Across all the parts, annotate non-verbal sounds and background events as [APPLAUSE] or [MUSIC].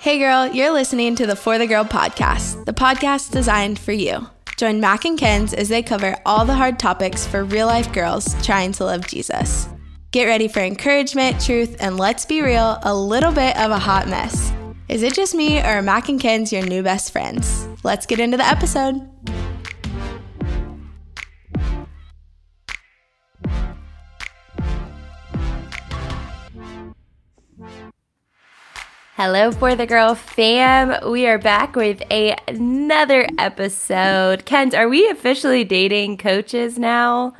Hey girl, you're listening to the For the Girl podcast, the podcast designed for you. Join Mac and Kenz as they cover all the hard topics for real life girls trying to love Jesus. Get ready for encouragement, truth, and let's be real, a little bit of a hot mess. Is it just me or are Mac and Kenz your new best friends? Let's get into the episode. Hello, For the Girl fam. We are back with a, another episode. Kent, are we officially dating coaches now?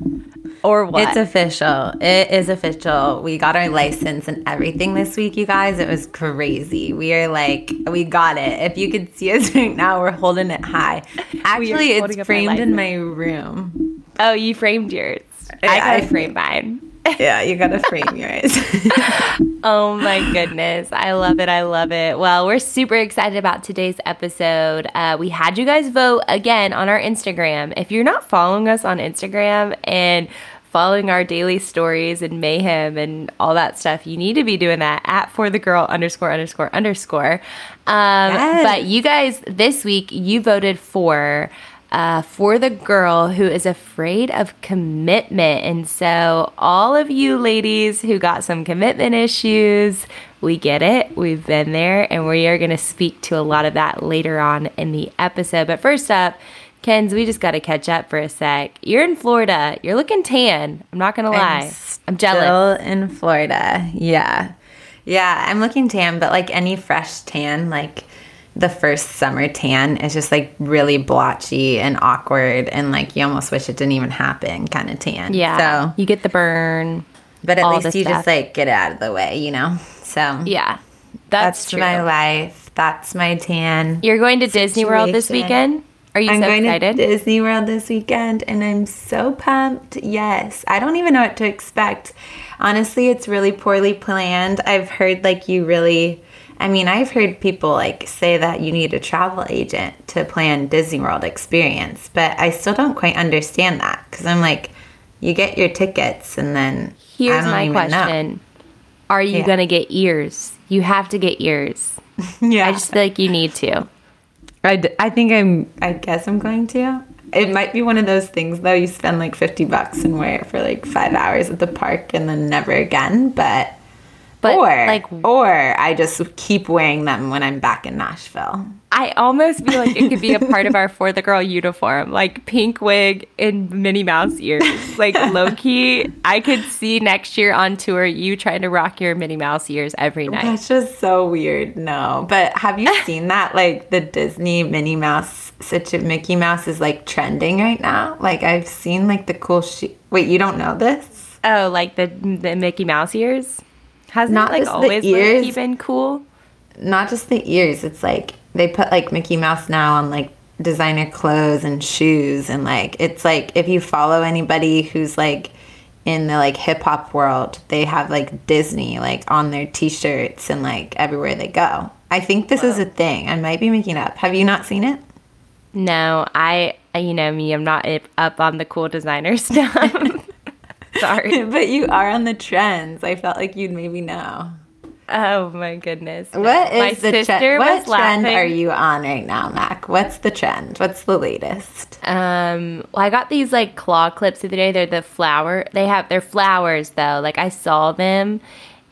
Or what? It's official. It is official. We got our license and everything this week, you guys. It was crazy. We are like, we got it. If you could see us [LAUGHS] right now, we're holding it high. Actually, it's framed in my room. Oh, you framed yours. I gotta I- frame mine. [LAUGHS] Yeah, you gotta frame your eyes. [LAUGHS] Oh my goodness. I love it. I love it. Well, we're super excited about today's episode. Uh, we had you guys vote again on our Instagram. If you're not following us on Instagram and following our daily stories and mayhem and all that stuff, you need to be doing that at for the girl underscore underscore underscore. Um, Yes. But you guys, this week, you voted for uh, for the girl who is afraid of commitment. And so, all of you ladies who got some commitment issues, we get it. We've been there, and we are going to speak to a lot of that later on in the episode. But first up, Kenz, we just got to catch up for a sec. You're in Florida. You're looking tan. I'm not going to lie. I'm, jealous. Still in Florida. Yeah. Yeah, I'm looking tan, but like any fresh tan, like the first summer tan is just like really blotchy and awkward and like you almost wish it didn't even happen kind of tan. Yeah. So, you get the burn. but at least you stuff. just like get it out of the way, you know? So, Yeah. That's, that's, my life. That's my tan. You're going to Disney World this weekend? Are you I'm so going excited? to Disney World this weekend and I'm so pumped. Yes. I don't even know what to expect. Honestly, it's really poorly planned. I've heard like you really I mean, I've heard people like say that you need a travel agent to plan Disney World experience, but I still don't quite understand that cuz I'm like you get your tickets and then Here's I don't my question. Are you Yeah. going to get ears? You have to get ears. [LAUGHS] Yeah. I just feel like you need to. I, d- I think I'm, I guess I'm going to. It might be one of those things though, you spend like 50 bucks and wear it for like five hours at the park and then never again. But, But or, like or I just keep wearing them when I'm back in Nashville. I almost feel like it could be a part of our [LAUGHS] for the girl uniform, like pink wig and Minnie Mouse ears. Like [LAUGHS] low key, I could see next year on tour you trying to rock your Minnie Mouse ears every night. That's just so weird. No, but have you [LAUGHS] seen that? Like the Disney Minnie Mouse, such a Mickey Mouse is like trending right now. Like I've seen like the cool she Wait, you don't know this? Oh, like the the Mickey Mouse ears? Hasn't Not it like always ears. been cool? not just the ears it's like they put like mickey mouse now on like designer clothes and shoes and like it's like if you follow anybody who's like in the like hip hop world they have like disney like on their t-shirts and like everywhere they go i think this is a thing i might be making it up have you not seen it No, I, you know me, I'm not up on the cool designer [LAUGHS] stuff. [LAUGHS] Sorry. [LAUGHS] but you are on the trends i felt like you'd maybe know Oh my goodness. No. what My the sister trend what trend laughing. are you on right now mac what's the trend what's the latest Um, well, I got these like claw clips the other day. They're the flower. They have they're flowers though. Like I saw them,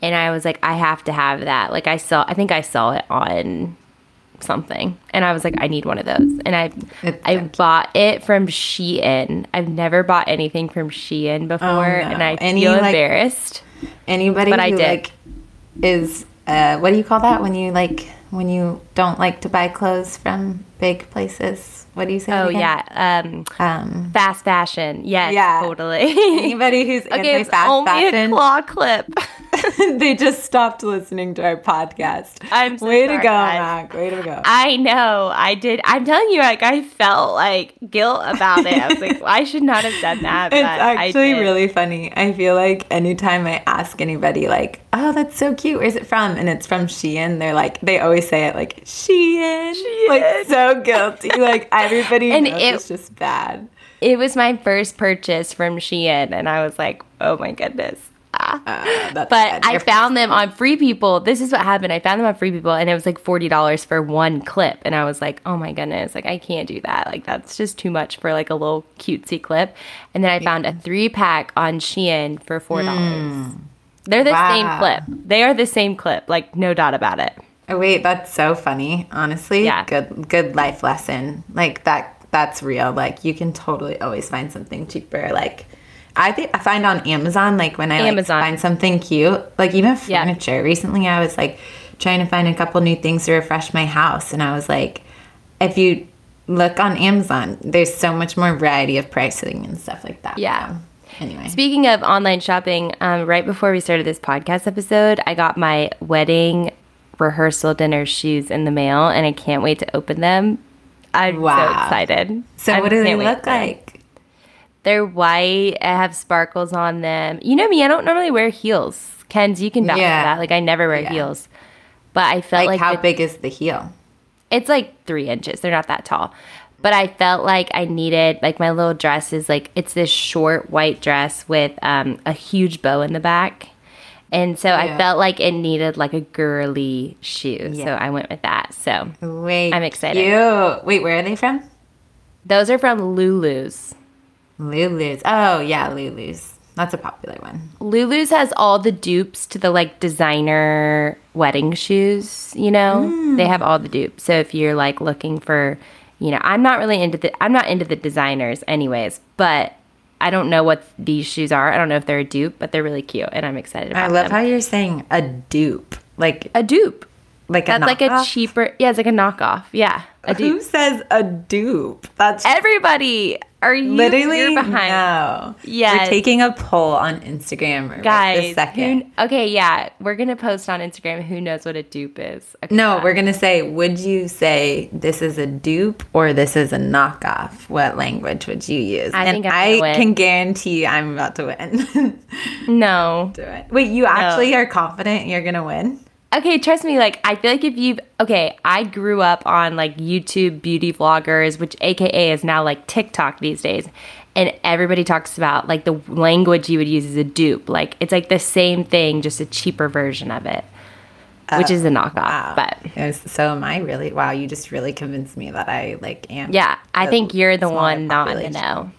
and I was like, I have to have that. Like I saw, I think I saw it on something, and I was like, I need one of those. And I I bought it from Shein. I've never bought anything from Shein before, Oh, no. and I Any, feel like- embarrassed. Anybody But who I did. like is uh, what do you call that when you like when you don't like to buy clothes from big places? What do you say? Oh yeah, um, Um, fast fashion. Yes, Yeah. totally. anybody who's [LAUGHS] okay, it's fast only a fashion, claw clip. [LAUGHS] they just stopped listening to our podcast. [LAUGHS] I'm so way sorry, to go. Mac. Way to go. I know. I did. I'm telling you, like I felt like guilt about it. I was like, well, I should not have done that. But it's actually I really funny. I feel like anytime I ask anybody, like, "Oh, that's so cute. Where's it from?" and it's from Shein, they're like, they always say it like Shein, like so guilty. like everybody And it- it's just bad. It was my first purchase from Shein, and I was like, oh my goodness. Ah. Uh, that's but. I found them on Free People. This is what happened. I found them on Free People, and it was like forty dollars for one clip, and I was like, "Oh my goodness! Like I can't do that. Like that's just too much for like a little cutesy clip." And then I found a three pack on Shein for four dollars. They're the same clip. They are the same clip. Like no doubt about it. Oh, wait, that's so funny. Honestly, Yeah. good good life lesson. Like that that's real. Like you can totally always find something cheaper. Like I think I find on Amazon like when I like, find something cute, like even Yeah. furniture. Recently I was like trying to find a couple new things to refresh my house and I was like if you look on Amazon, there's so much more variety of pricing and stuff like that. Yeah. So, anyway. Speaking of online shopping, um, right before we started this podcast episode, I got my wedding rehearsal dinner shoes in the mail, and I can't wait to open them. I'm so excited. So I what do they look like? They're white. I have sparkles on them. You know me, I don't normally wear heels. Kenz, you can vouch Yeah. that. Like I never wear Yeah. heels. But I felt Like, like, how the- big is the heel? it's like three inches. They're not that tall. But I felt like I needed like my little dress is like it's this short white dress with um, a huge bow in the back. And so I felt like it needed like a girly shoe. So I went with that. So Wait. I'm excited. Cute. Wait, where are they from? those are from Lulu's. Lulu's. Oh yeah, Lulu's. That's a popular one. Lulu's has all the dupes to the like designer wedding shoes, you know? They hmm. have all the dupes. So if you're like looking for, you know, I'm not really into the I'm not into the designers anyways, but I don't know what these shoes are. I don't know if they're a dupe, but they're really cute and I'm excited about I love them. how you're saying a dupe, like a dupe. Like a That's like a cheaper Yeah, it's like a knockoff. Yeah. A Who says a dupe? That's Everybody, are you literally you're behind? no. Yes. we're taking a poll on Instagram right Guys, this second. who- okay, yeah, we're gonna post on Instagram. Who knows what a dupe is? Okay, no, we're gonna say, would you say this is a dupe or this is a knockoff? What language would you use? I and I win. can guarantee I'm about to win. [LAUGHS] no. Do it. Wait, you actually are confident you're gonna win? Okay, trust me. Like, I feel like if you've okay, I grew up on like YouTube beauty vloggers, which AKA is now like TikTok these days, and everybody talks about like the language you would use as a dupe. Like, it's like the same thing, just a cheaper version of it, which is a oh, knockoff. Wow. But Yes, so am I really? Wow, you just really convinced me that I like am. yeah, I think you're the one not the know.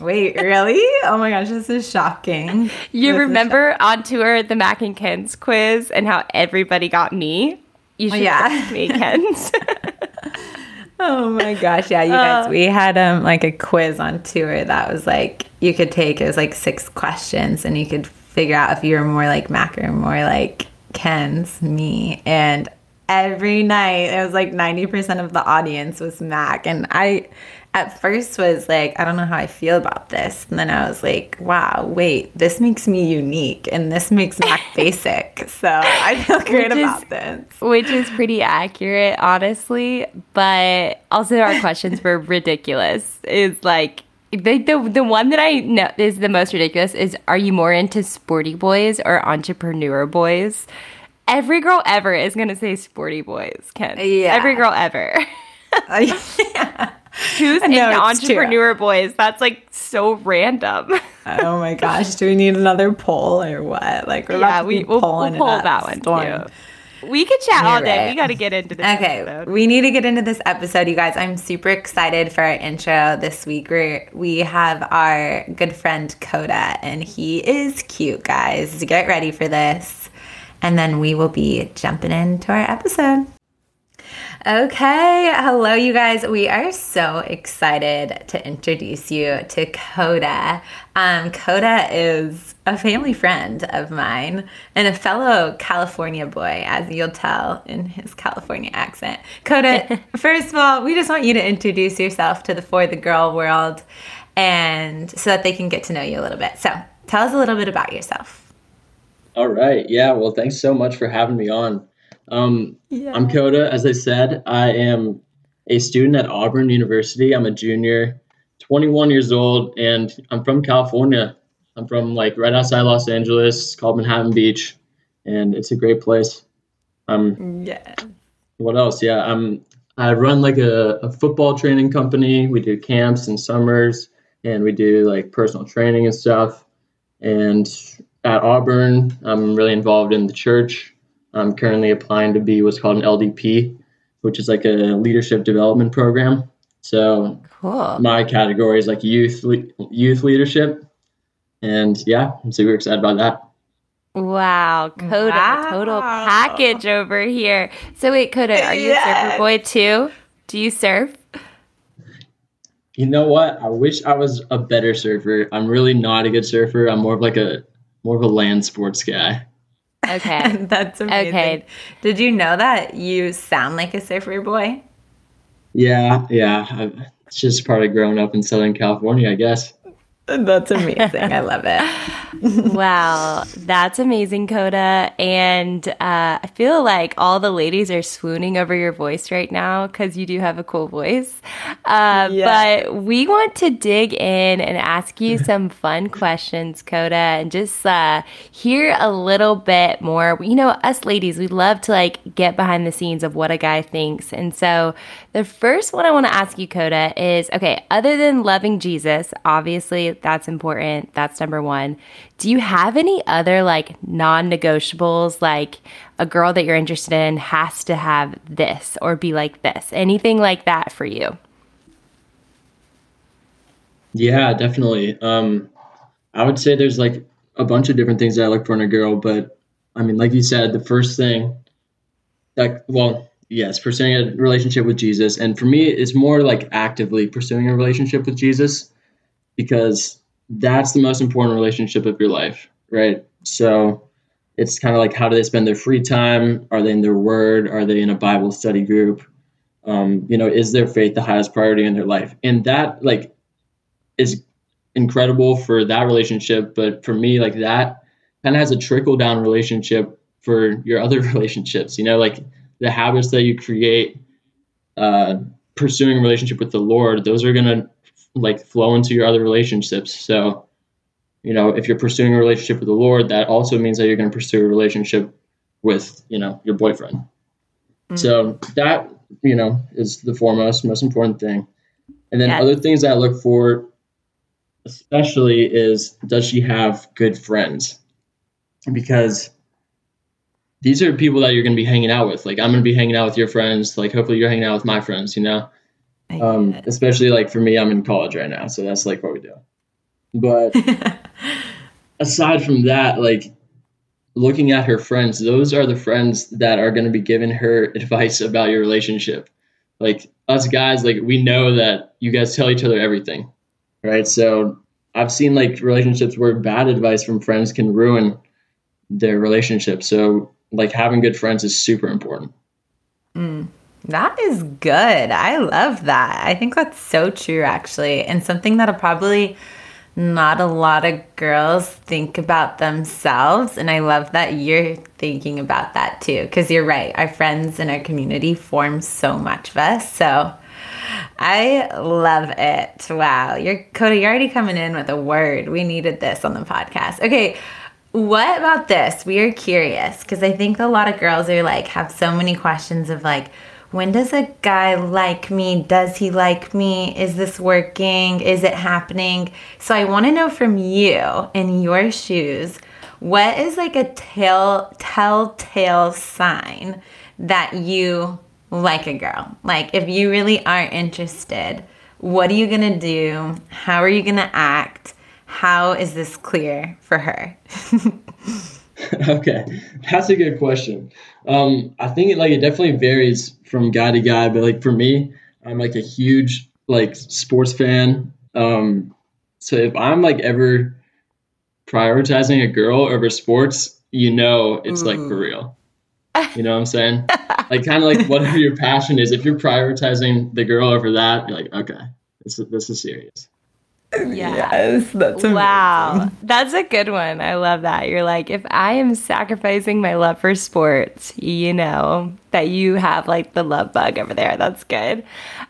Wait, really? Oh my gosh, this is shocking. You This is remember on tour the Mac and Kenz quiz and how everybody got me? You should yeah. yeah. me, Kenz. [LAUGHS] Oh my gosh, yeah, you guys. we had um like a quiz on tour that was like you could take it was like six questions and you could figure out if you were more like Mac or more like Kenz me. And every night it was like 90% of the audience was Mac. And I at first was like, I don't know how I feel about this. And then I was like, wow, wait, this makes me unique and this makes Mac [LAUGHS] basic. So I feel great Which is- about this. which is pretty accurate, honestly. But also, our questions were ridiculous. Is like the, the the one that I know is the most ridiculous is: Are you more into sporty boys or entrepreneur boys? Every girl ever is gonna say sporty boys. Ken, Yeah. every girl ever. [LAUGHS] yeah. [LAUGHS] Who's No, true. entrepreneur boys? That's like so random. Oh my gosh, do we need another poll or what? Like we're yeah, we, we'll, we'll pull that one Storm. too. We could chat all You're day. right. We got to get into this. Okay, episode. we need to get into this episode, you guys. I'm super excited for our intro this week. We're, we have our good friend Koda, and he is cute, guys. Get ready for this. And then we will be jumping into our episode. Okay, hello, you guys. We are so excited to introduce you to Koda. Um, Koda is a family friend of mine and a fellow California boy, as you'll tell in his California accent. Koda, [LAUGHS] first of all, we just want you to introduce yourself to the For the Girl world and so that they can get to know you a little bit. So tell us a little bit about yourself. All right. Yeah. Well, thanks so much for having me on. Um, I'm Koda. As I said, I am a student at Auburn University. I'm a junior, 21 years old, and I'm from California. I'm from like right outside Los Angeles, called Manhattan Beach, and it's a great place. Um, Yeah. what else? Yeah, I'm. I run like a, a football training company. We do camps and summers, and we do like personal training and stuff. And at Auburn, I'm really involved in the church. I'm currently applying to be what's called an LDP, which is like a leadership development program. So cool. my category is like youth youth leadership, and yeah, I'm super excited about that. Wow, Koda, wow. total package over here. So wait, Koda, are you yes. a surfer boy too? Do you surf? You know what? I wish I was a better surfer. I'm really not a good surfer. I'm more of like a more of a land sports guy. Okay. [LAUGHS] That's amazing. Okay. Did you know that you sound like a surfer boy? Yeah, yeah. It's just part of growing up in Southern California, I guess. That's amazing. I love it. [LAUGHS] wow. That's amazing, Koda. And uh, I feel like all the ladies are swooning over your voice right now because you do have a cool voice. Uh, yeah. But we want to dig in and ask you [LAUGHS] some fun questions, Koda, and just uh, hear a little bit more. You know, us ladies, we love to like get behind the scenes of what a guy thinks. And so the first one I want to ask you, Koda, is okay, other than loving Jesus, obviously, that's important. That's number one. Do you have any other like non negotiables, like a girl that you're interested in has to have this or be like this? Anything like that for you? Yeah, definitely. Um, I would say there's like a bunch of different things that I look for in a girl, but I mean, like you said, the first thing that, well, yes, pursuing a relationship with Jesus. And for me, it's more like actively pursuing a relationship with Jesus because that's the most important relationship of your life, right? So it's kind of like how do they spend their free time? Are they in their word? Are they in a Bible study group? Um, you know, is their faith the highest priority in their life? And that like is incredible for that relationship, but for me, like that kind of has a trickle down relationship for your other [LAUGHS] relationships. You know, like the habits that you create uh, pursuing a relationship with the Lord, those are gonna like flow into your other relationships. So, you know, if you're pursuing a relationship with the Lord, that also means that you're going to pursue a relationship with, you know, your boyfriend. Mm-hmm. So that, you know, is the foremost, most important thing. And then yes. other things that I look for, especially, is does she have good friends? Because these are people that you're going to be hanging out with. Like I'm going to be hanging out with your friends. Like hopefully you're hanging out with my friends. You know, um, especially like for me, I'm in college right now, so that's like what we do. But [LAUGHS] aside from that, like looking at her friends, those are the friends that are going to be giving her [LAUGHS] advice about your relationship. Like us guys, like we know that you guys tell each other everything, right? So I've seen like relationships where bad advice from friends can ruin their relationship. So like having good friends is super important. Mm. That is good. I love that. I think that's so true, actually. And something that'll probably not a lot of girls think about themselves. And I love that you're thinking about that too, because you're right. Our friends and our community form so much of us. So I love it. Wow. You're Koda, you're already coming in with a word. We needed this on the podcast. Okay. What about this? We are curious because I think a lot of girls are like, have so many questions of like, when does a guy like me? Does he like me? Is this working? Is it happening? So I want to know from you in your shoes, what is like a tell telltale sign that you like a girl? Like if you really are interested, what are you going to do? How are you going to act? How is this clear for her? [LAUGHS] okay, that's a good question. Um, I think it like it definitely varies from guy to guy, but like for me, I'm like a huge like sports fan. Um, so if I'm like ever prioritizing a girl over sports, you know it's Ooh. like for real. You know what I'm saying? [LAUGHS] like kind of like whatever your passion is. If you're prioritizing the girl over that, you're like, okay, this is this is serious. [LAUGHS] Yeah. Yes, that's amazing. Wow. That's a good one. I love that. You're like, if I am sacrificing my love for sports, you know, that you have like the love bug over there. That's good.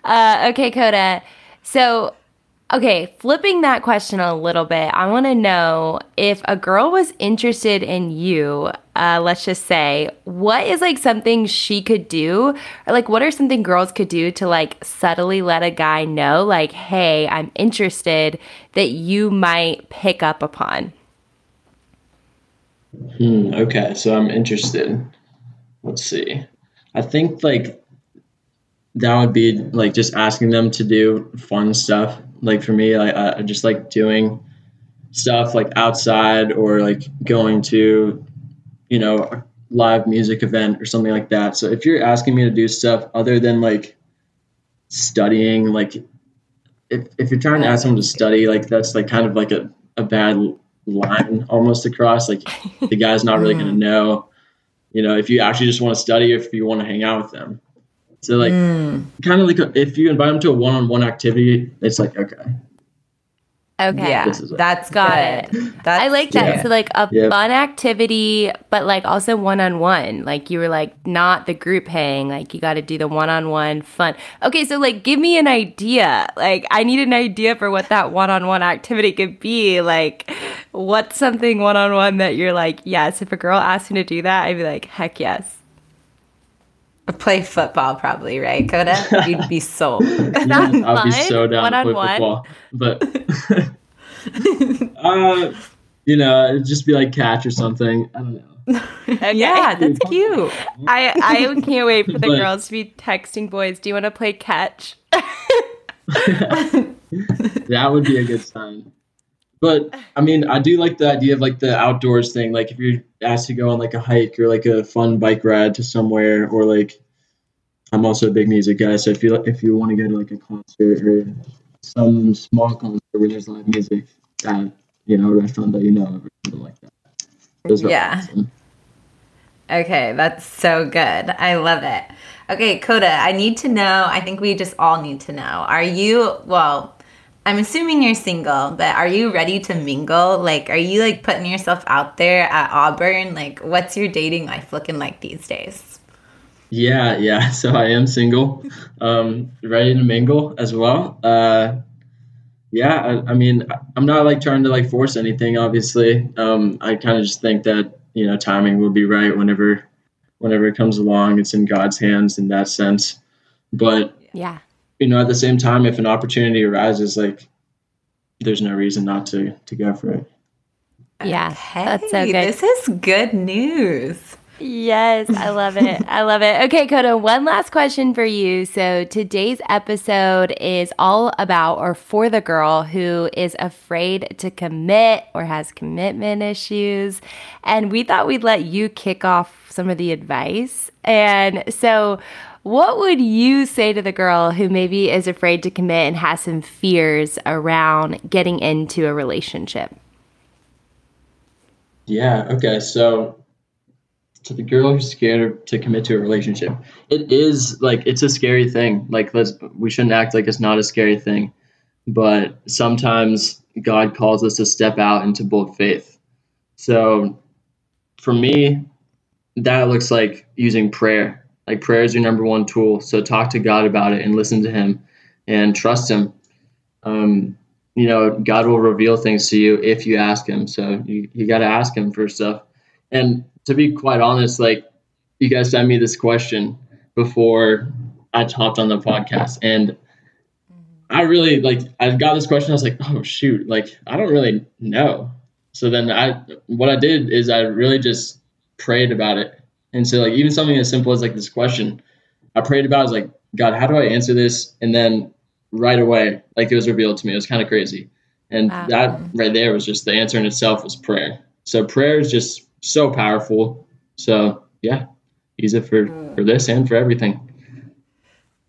Uh, okay, Koda. So Okay, flipping that question a little bit, I want to know if a girl was interested in you, uh, let's just say, what is like something she could do, or like what are something girls could do to like subtly let a guy know, like, hey, I'm interested that you might pick up upon? Hmm, okay, so I'm interested. Let's see. I think like that would be like just asking them to do fun stuff. Like for me, like I just like doing stuff like outside or like going to, you know, a live music event or something like that. So if you're asking me to do stuff other than like studying, like if, if you're trying to ask someone to study, like that's like kind of like a, a bad line almost across. Like the guy's not really gonna [LAUGHS] mm. know, you know, if you actually just want to study, or if you want to hang out with them. So like, mm. kind of like a, if you invite them to a one-on-one activity, it's like okay, Okay. Yeah, that's got it. That's, I like that. Yeah. So like a yep. fun activity, but like also one on one. Like you were like not the group hang. Like you got to do the one on one fun. Okay, so like give me an idea. Like I need an idea for what that one on one activity could be. Like what's something one on one that you're like yes. If a girl asked me to do that, I'd be like heck yes. [LAUGHS] Play football, probably, right, Koda? You'd be sold. yeah, I'll be so down to play football. But, [LAUGHS] uh, you know, it'd just be like catch or something. I don't know. okay. Yeah, that's cute. I, I can't wait for the but, girls to be texting boys. Do you want to play catch? [LAUGHS] that would be a good sign. But [LAUGHS] I mean, I do like the idea of like the outdoors thing. Like if you're asked to go on like a hike or like a fun bike ride to somewhere, or like I'm also a big music guy. So if you if you want to go to like a concert or some small concert where there's live music at you know a restaurant that you know or something like that. Those yeah. Awesome. Okay, that's so good. I love it. Okay, Koda, I need to know. I think we just all need to know. Are you well? I'm assuming you're single, but are you ready to mingle? Like, are you like putting yourself out there at Auburn? Like, what's your dating life looking like these days? Yeah, yeah. [LAUGHS] So I am single, um, ready to mingle as well. Uh, yeah, I, I, mean, I'm not like trying to like force anything. Obviously, um, I kind of just think that you know timing will be right whenever, whenever it comes along. It's in God's hands in that sense. But yeah, you know, at the same time, if an opportunity arises, like there's no reason not to to go for it. Yeah, okay, that's so good. This is good news. Yes, I love it. I [LAUGHS] love it. Okay, Koda, one last question for you. So today's episode is all about or for the girl who is afraid to commit or has commitment issues. And we thought we'd let you kick off some of the advice. And so what would you say to the girl who maybe is afraid to commit and has some fears around getting into a relationship? Yeah, okay. So to the girl who's scared to commit to a relationship, it is like it's a scary thing. Like let's we shouldn't act like it's not a scary thing. But sometimes God calls us to step out into bold faith. So for me, that looks like using prayer like prayer is your number one tool. So talk to God about it and listen to Him and trust Him. Um, you know, God will reveal things to you if you ask Him. So you, you got to ask Him for stuff. And to be quite honest, like you guys sent me this question before I hopped on the podcast. And I really like, I got this question. I was like, oh, shoot, like, I don't really know. So then I, what I did is I really just prayed about it and so like even something as simple as like this question, I prayed about is like, God, how do I answer this? And then right away, like it was revealed to me. It was kind of crazy. And wow. that right there was just the answer in itself was prayer. So prayer is just so powerful. So yeah, use it for, for this and for everything.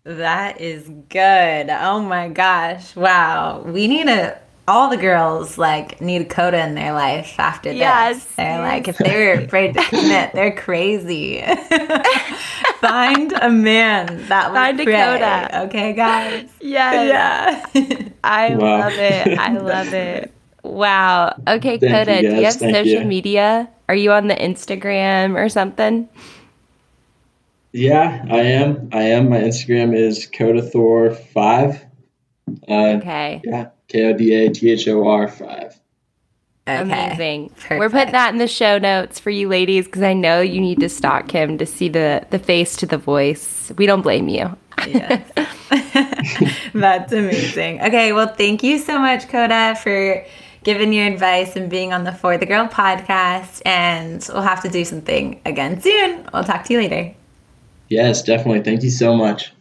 That is good. Oh my gosh. Wow. We need to all the girls like need a Koda in their life after yes, this. They're yes. like, if they're [LAUGHS] afraid to commit, they're crazy. [LAUGHS] Find a man that will Find pray. a Koda. Okay, guys. [LAUGHS] Yes. Yeah. I wow. love it. I love it. Wow. Okay, Thank Koda, you do you have Thank social you. media? Are you on the Instagram or something? Yeah, I am. I am. My Instagram is Koda Thor five. Uh, okay. Yeah. K O D A T H O R 5. Okay. Amazing. Perfect. We're putting that in the show notes for you ladies because I know you need to stalk him to see the, the face to the voice. We don't blame you. yes. [LAUGHS] [LAUGHS] That's amazing. Okay, well, thank you so much, Koda, for giving your advice and being on the For the Girl podcast. And we'll have to do something again soon. I'll talk to you later. Yes, definitely. Thank you so much.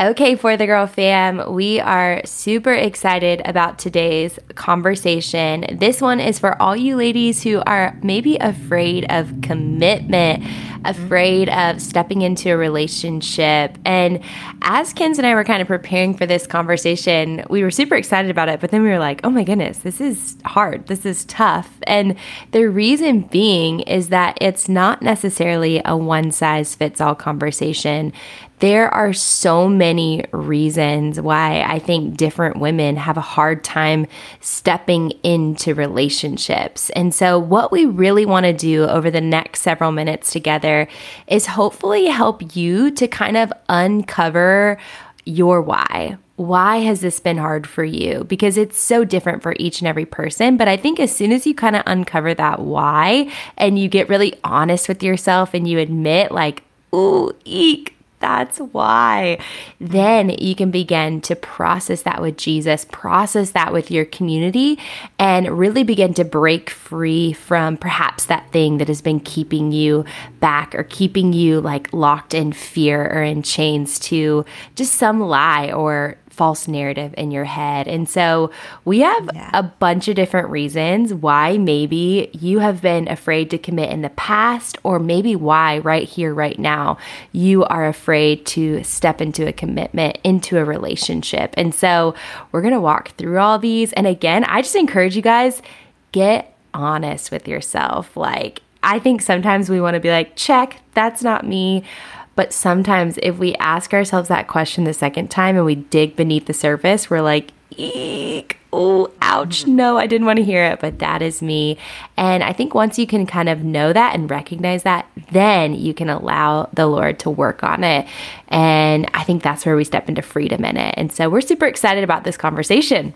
Okay, for the girl fam, we are super excited about today's conversation. This one is for all you ladies who are maybe afraid of commitment, afraid of stepping into a relationship. And as Kenz and I were kind of preparing for this conversation, we were super excited about it, but then we were like, oh my goodness, this is hard. This is tough. And the reason being is that it's not necessarily a one size fits all conversation there are so many reasons why I think different women have a hard time stepping into relationships. And so, what we really want to do over the next several minutes together is hopefully help you to kind of uncover your why. Why has this been hard for you? Because it's so different for each and every person. But I think as soon as you kind of uncover that why and you get really honest with yourself and you admit, like, ooh, eek, that's why. Then you can begin to process that with Jesus, process that with your community, and really begin to break free from perhaps that thing that has been keeping you back or keeping you like locked in fear or in chains to just some lie or false narrative in your head. And so we have yeah. a bunch of different reasons why maybe you have been afraid to commit in the past, or maybe why right here, right now, you are afraid to step into a commitment, into a relationship. And so we're going to walk through all these. And again, I just encourage you guys get honest with yourself. Like, I think sometimes we want to be like, check, that's not me. But sometimes if we ask ourselves that question the second time and we dig beneath the surface, we're like, eek, oh, ouch, mm-hmm. no, I didn't want to hear it, but that is me. And I think once you can kind of know that and recognize that, then you can allow the Lord to work on it. And I think that's where we step into freedom in it. And so we're super excited about this conversation.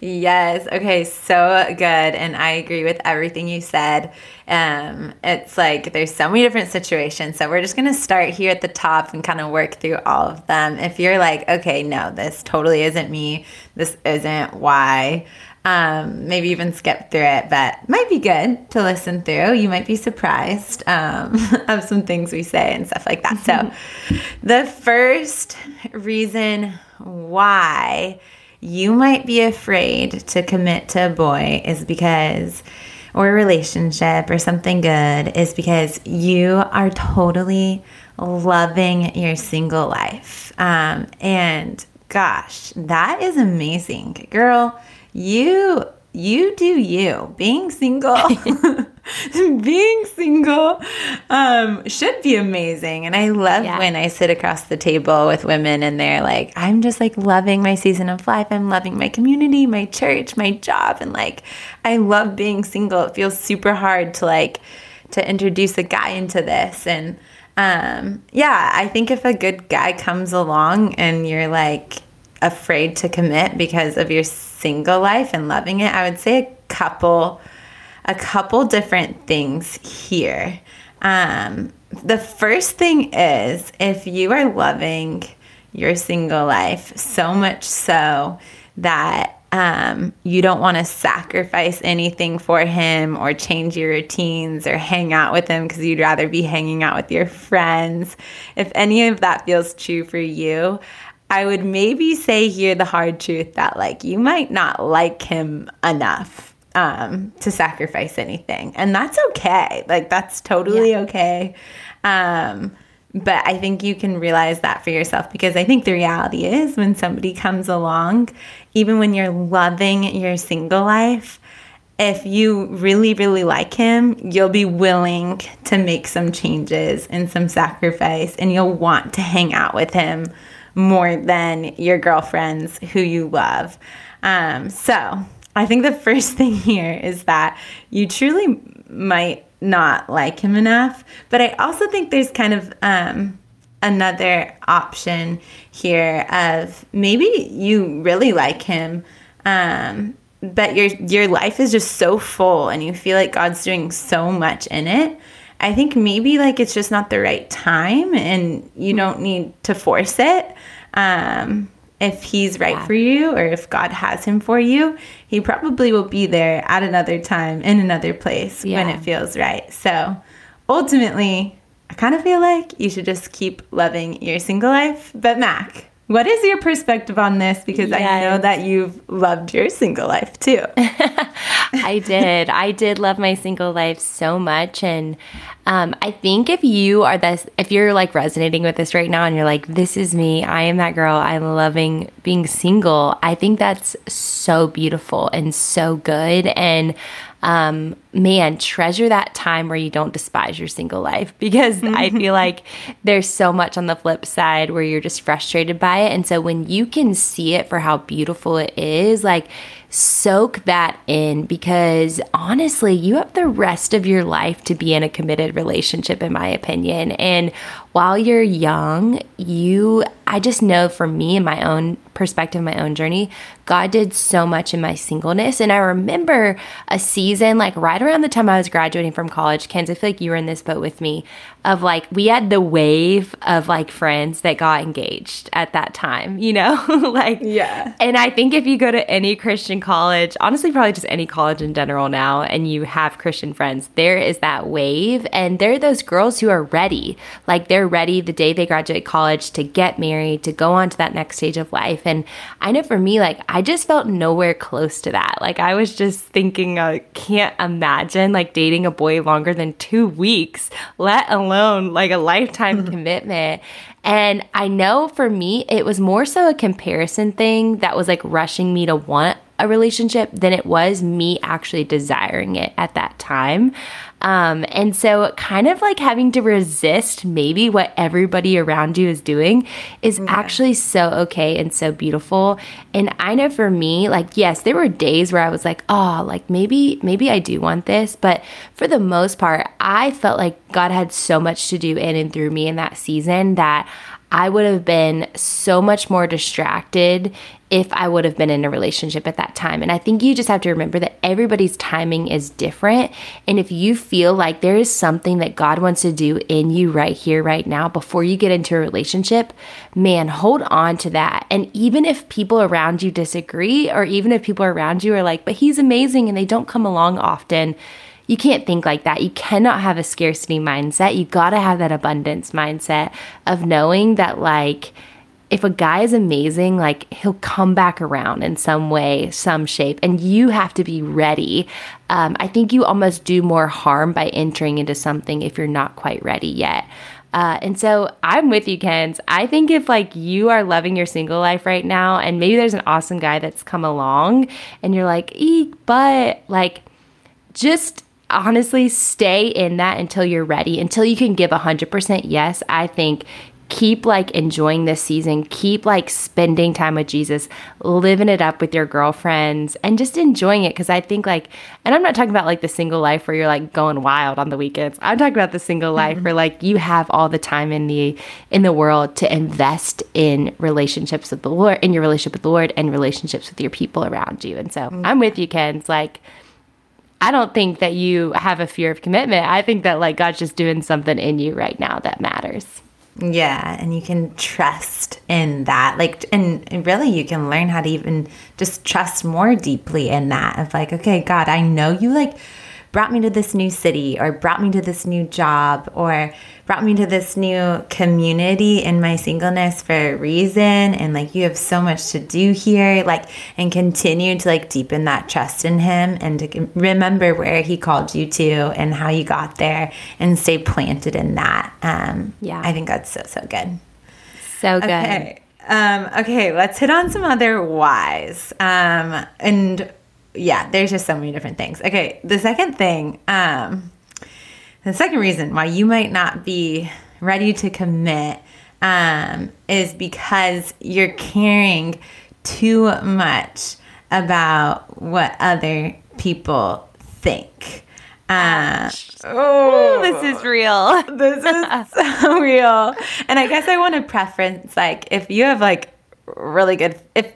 Yes. Okay. So good. And I agree with everything you said. Um, it's like there's so many different situations. So we're just going to start here at the top and kind of work through all of them. If you're like, okay, no, this totally isn't me, this isn't why, um, maybe even skip through it, but might be good to listen through. You might be surprised um, [LAUGHS] of some things we say and stuff like that. So [LAUGHS] the first reason why you might be afraid to commit to a boy is because or a relationship or something good is because you are totally loving your single life. Um, and gosh, that is amazing. Girl, you you do you. Being single [LAUGHS] being single um, should be amazing. And I love yeah. when I sit across the table with women and they're like, I'm just like loving my season of life. I'm loving my community, my church, my job. And like, I love being single. It feels super hard to like, to introduce a guy into this. And um, yeah, I think if a good guy comes along and you're like afraid to commit because of your single life and loving it, I would say a couple a couple different things here. Um, the first thing is if you are loving your single life so much so that um, you don't want to sacrifice anything for him or change your routines or hang out with him because you'd rather be hanging out with your friends. If any of that feels true for you, I would maybe say here the hard truth that like you might not like him enough um, to sacrifice anything. And that's okay. Like, that's totally yeah. okay. Um, but I think you can realize that for yourself because I think the reality is when somebody comes along, even when you're loving your single life, if you really, really like him, you'll be willing to make some changes and some sacrifice, and you'll want to hang out with him more than your girlfriends who you love. Um, so, I think the [LAUGHS] first thing here is that you truly might not like him enough. But I also think there's kind of um, another option here of maybe you really like him, um, but your your life is just so full and you feel like God's doing so much in it. I think maybe like it's just not the right time and you don't need to force it. Um, if he's right yeah. for you or if God has him for you, he probably will be there at another time in another place yeah. when it feels right. So ultimately, I kind of feel like you should just keep loving your single life. But Mac, what is your perspective on this? Because yes. I know that you've loved your single life too. [LAUGHS] I did. I did love my single life so much. And um, I think if you are this, if you're like resonating with this right now and you're like, this is me, I am that girl, I'm loving being single, I think that's so beautiful and so good. And um, man, treasure that time where you don't despise your single life [LAUGHS] because I mm-hmm. feel like there's so much on the flip side where you're just frustrated by it. And so when you can see it for how beautiful it is, like, soak that in because honestly, you have the rest of your life to be in a committed relationship, in my opinion. And while you're young, you, I just know for me in my own perspective, my own journey, God did so much in my singleness. And I remember a season, like right around the time I was graduating from college, Kenz, I feel like you were in this boat with me, of like, we had the wave of like friends that got engaged at that time, you know? [LAUGHS] like, yeah. And I think if you go to any Christian college, honestly, probably just any college in general now, and you have Christian friends, there is that wave. And there are those girls who are ready. Like, they're ready the day they graduate college to get married, to go on to that next stage of life. And I know for me, like, I just felt nowhere close to that. Like, I was just thinking, I can't imagine like dating a boy longer than two weeks, let alone like a lifetime mm-hmm. commitment. And I know for me, it was more so a comparison thing that was like rushing me to want a relationship than it was me actually desiring it at that time. Um, and so, kind of like having to resist maybe what everybody around you is doing is yeah. actually so okay and so beautiful. And I know for me, like, yes, there were days where I was like, oh, like maybe, maybe I do want this. But for the most part, I felt like God had so much to do in and through me in that season that I would have been so much more distracted if I would have been in a relationship at that time. And I think you just have to remember that everybody's timing is different. And if you feel like there is something that God wants to do in you right here, right now, before you get into a relationship, man, hold on to that. And even if people around you disagree, or even if people around you are like, but he's amazing and they don't come along often you can't think like that. You cannot have a scarcity mindset. You got to have that abundance mindset of knowing that, like, if a guy is amazing, like he'll come back around in some way, some shape, and you have to be ready. Um, I think you almost do more harm by entering into something if you're not quite ready yet. Uh, and so I'm with you, Kenz. I think if like you are loving your single life right now, and maybe there's an awesome guy that's come along, and you're like, eek, but like, just honestly stay in that until you're ready, until you can give 100% yes. I think keep like enjoying this season, keep like spending time with Jesus, living it up with your girlfriends, and just enjoying it. Cause I think like, and I'm not talking about like the single life where you're like going wild on the weekends. I'm talking about the single life mm-hmm. where like you have all the time in the in the world to invest in relationships with the Lord, in your relationship with the Lord, and relationships with your people around you. And so mm-hmm. I'm with you, Ken. It's like I don't think that you have a fear of commitment. I think that like God's just doing something in you right now that matters. Yeah, and you can trust in that. Like and really you can learn how to even just trust more deeply in that of like, okay, God, I know you like brought me to this new city or brought me to this new job or brought me to this new community in my singleness for a reason. And like you have so much to do here like and continue to like deepen that trust in him and to remember where he called you to and how you got there and stay planted in that. Um yeah. I think that's so so good. So good. Okay. Um okay let's hit on some other whys. Um and yeah, there's just so many different things. Okay, the second thing, um, the second reason why you might not be ready to commit um, is because you're caring too much about what other people think. Uh, oh, this is real. [LAUGHS] This is so real. And I guess I want to preference like if you have like really good if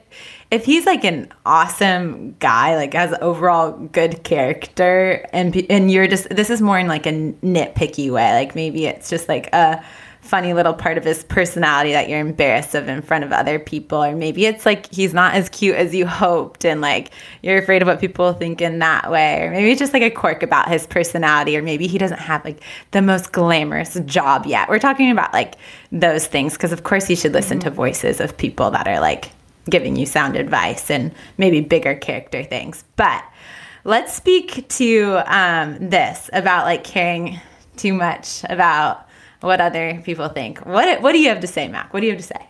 if he's like an awesome guy, like has overall good character, and and you're just this is more in like a nitpicky way, like maybe it's just like a funny little part of his personality that you're embarrassed of in front of other people or maybe it's like he's not as cute as you hoped and like you're afraid of what people think in that way or maybe it's just like a quirk about his personality or maybe he doesn't have like the most glamorous job yet we're talking about like those things because of course you should listen mm-hmm. to voices of people that are like giving you sound advice and maybe bigger character things but let's speak to um, this about like caring too much about what other people think. What what do you have to say, Mac? What do you have to say?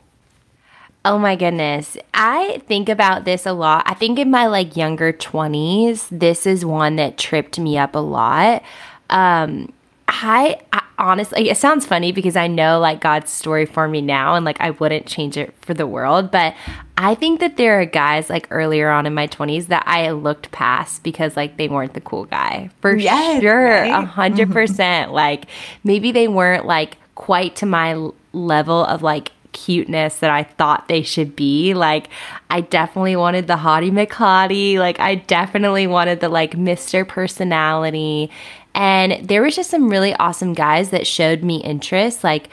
Oh my goodness. I think about this a lot. I think in my like younger 20s, this is one that tripped me up a lot. Um I, I, honestly, it sounds funny because I know like God's story for me now and like I wouldn't change it for the world. But I think that there are guys like earlier on in my 20s that I looked past because like they weren't the cool guy for yes, sure. A hundred mm-hmm. percent. Like maybe they weren't like quite to my level of like cuteness that I thought they should be. Like, I definitely wanted the hottie McHottie. Like, I definitely wanted the like Mr. Personality. And there was just some really awesome guys that showed me interest, like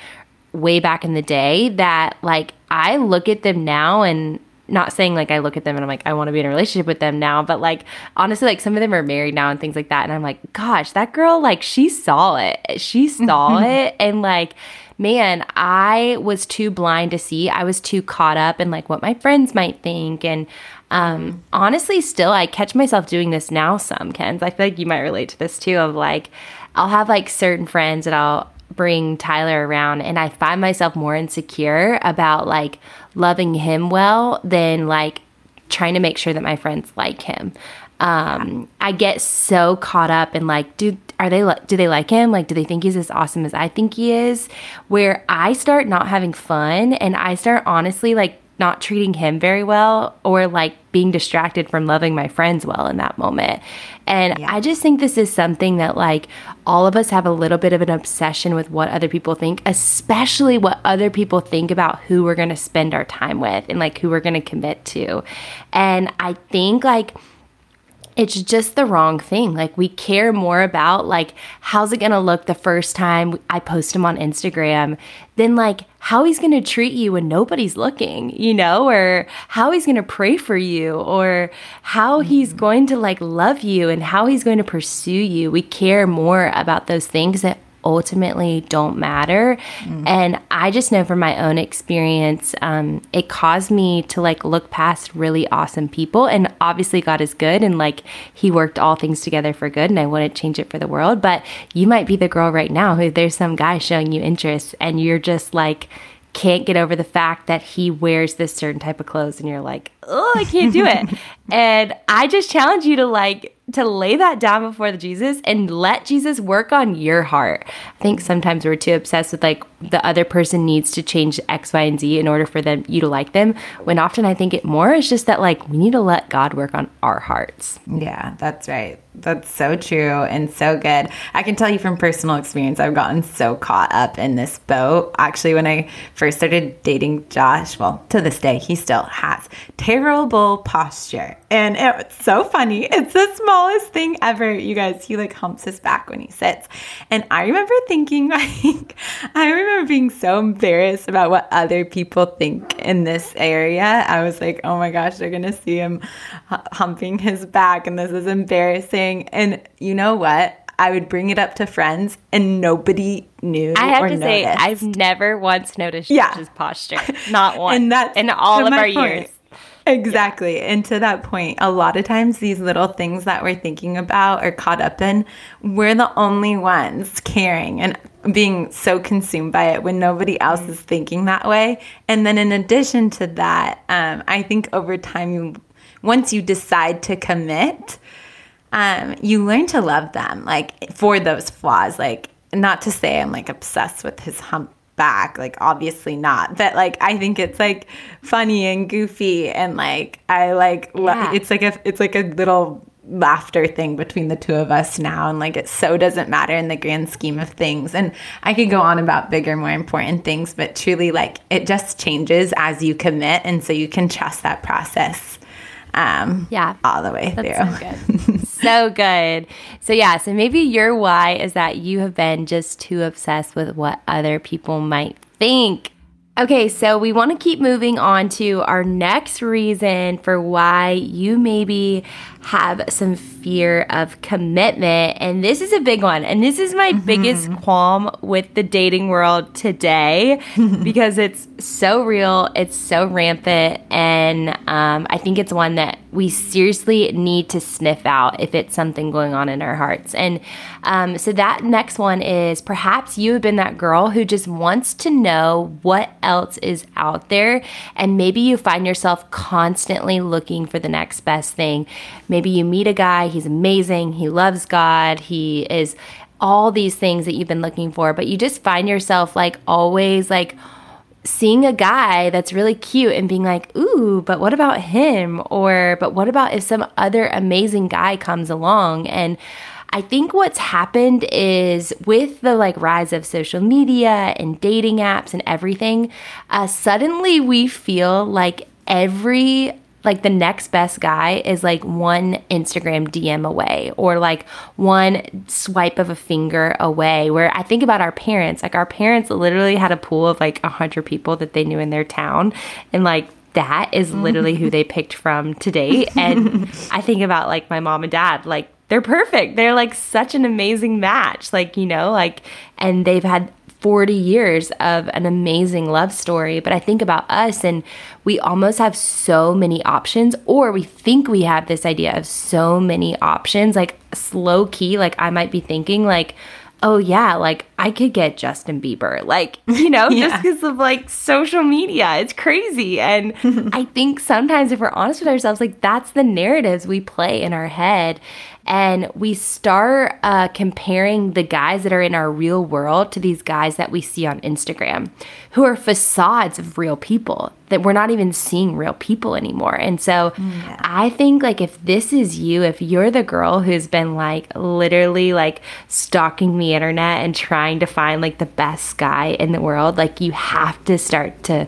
way back in the day, that like I look at them now and not saying like I look at them and I'm like, I want to be in a relationship with them now, but like honestly, like some of them are married now and things like that. And I'm like, gosh, that girl, like she saw it. She saw it. And like, man, I was too blind to see. I was too caught up in like what my friends might think. And um, honestly, still, I catch myself doing this now some, Kenz. I feel like you might relate to this too of like, I'll have like certain friends that I'll bring Tyler around and I find myself more insecure about like loving him well than like trying to make sure that my friends like him. Um, I get so caught up in like, do are they do they like him? Like, do they think he's as awesome as I think he is? Where I start not having fun and I start honestly like not treating him very well or like being distracted from loving my friends well in that moment. And yeah. I just think this is something that like all of us have a little bit of an obsession with what other people think, especially what other people think about who we're going to spend our time with and like who we're going to commit to. And I think like it's just the wrong thing. Like we care more about like how's it going to look the first time I post him on Instagram than like how he's going to treat you when nobody's looking, you know, or how he's going to pray for you or how he's mm-hmm. going to like love you and how he's going to pursue you. We care more about those things that ultimately don't matter. Mm. And I just know from my own experience, um, it caused me to like look past really awesome people. And obviously, God is good and like He worked all things together for good. And I wouldn't change it for the world. But you might be the girl right now who there's some guy showing you interest and you're just like, can't get over the fact that he wears this certain type of clothes and you're like, oh, I can't do it. [LAUGHS] and I just challenge you to like to lay that down before the Jesus and let Jesus work on your heart. I think sometimes we're too obsessed with like the other person needs to change X, Y, and Z in order for them you to like them. When often I think it more is just that like we need to let God work on our hearts. Yeah, that's right. That's so true and so good. I can tell you from personal experience, I've gotten so caught up in this boat. Actually, when I first started dating Josh, well, to this day, he still has terrible posture. And it's so funny. It's the smallest thing ever, you guys. He like humps his back when he sits. And I remember thinking, [LAUGHS] like, I remember being so embarrassed about what other people think in this area. I was like, oh my gosh, they're going to see him humping his back, and this is embarrassing. And you know what? I would bring it up to friends and nobody knew. I have to noticed. say, I've never once noticed yeah. his posture. Not once. [LAUGHS] and that's in all of our point. years. Exactly. And to that point, a lot of times these little things that we're thinking about or caught up in, we're the only ones caring and being so consumed by it when nobody else mm. is thinking that way. And then in addition to that, um, I think over time, you, once you decide to commit, um, you learn to love them like for those flaws. Like, not to say I'm like obsessed with his hump back, like obviously not, but like I think it's like funny and goofy and like I like yeah. it's like a it's like a little laughter thing between the two of us now and like it so doesn't matter in the grand scheme of things and i could go on about bigger more important things but truly like it just changes as you commit and so you can trust that process um yeah all the way That's through so good. so good. So, yeah, so maybe your why is that you have been just too obsessed with what other people might think. Okay, so we want to keep moving on to our next reason for why you maybe have some fear of commitment. And this is a big one. And this is my mm-hmm. biggest qualm with the dating world today [LAUGHS] because it's so real, it's so rampant. And um, I think it's one that we seriously need to sniff out if it's something going on in our hearts. And um, so that next one is perhaps you have been that girl who just wants to know what else is out there. And maybe you find yourself constantly looking for the next best thing Maybe you meet a guy, he's amazing, he loves God, he is all these things that you've been looking for, but you just find yourself like always like seeing a guy that's really cute and being like, ooh, but what about him? Or, but what about if some other amazing guy comes along? And I think what's happened is with the like rise of social media and dating apps and everything, uh, suddenly we feel like every like the next best guy is like one Instagram DM away or like one swipe of a finger away. Where I think about our parents, like our parents literally had a pool of like a hundred people that they knew in their town, and like that is literally who they picked from to date. [LAUGHS] And I think about like my mom and dad, like they're perfect. They're like such an amazing match. Like, you know, like, and they've had 40 years of an amazing love story. But I think about us and we almost have so many options, or we think we have this idea of so many options, like slow key. Like I might be thinking, like, oh yeah, like I could get Justin Bieber, like, [LAUGHS] you know, yeah. just because of like social media. It's crazy. And [LAUGHS] I think sometimes if we're honest with ourselves, like that's the narratives we play in our head and we start uh, comparing the guys that are in our real world to these guys that we see on Instagram, who are facades of real people that we're not even seeing real people anymore. And so yeah. I think like if this is you, if you're the girl who's been like literally like stalking the internet and trying to find like the best guy in the world, like you have to start to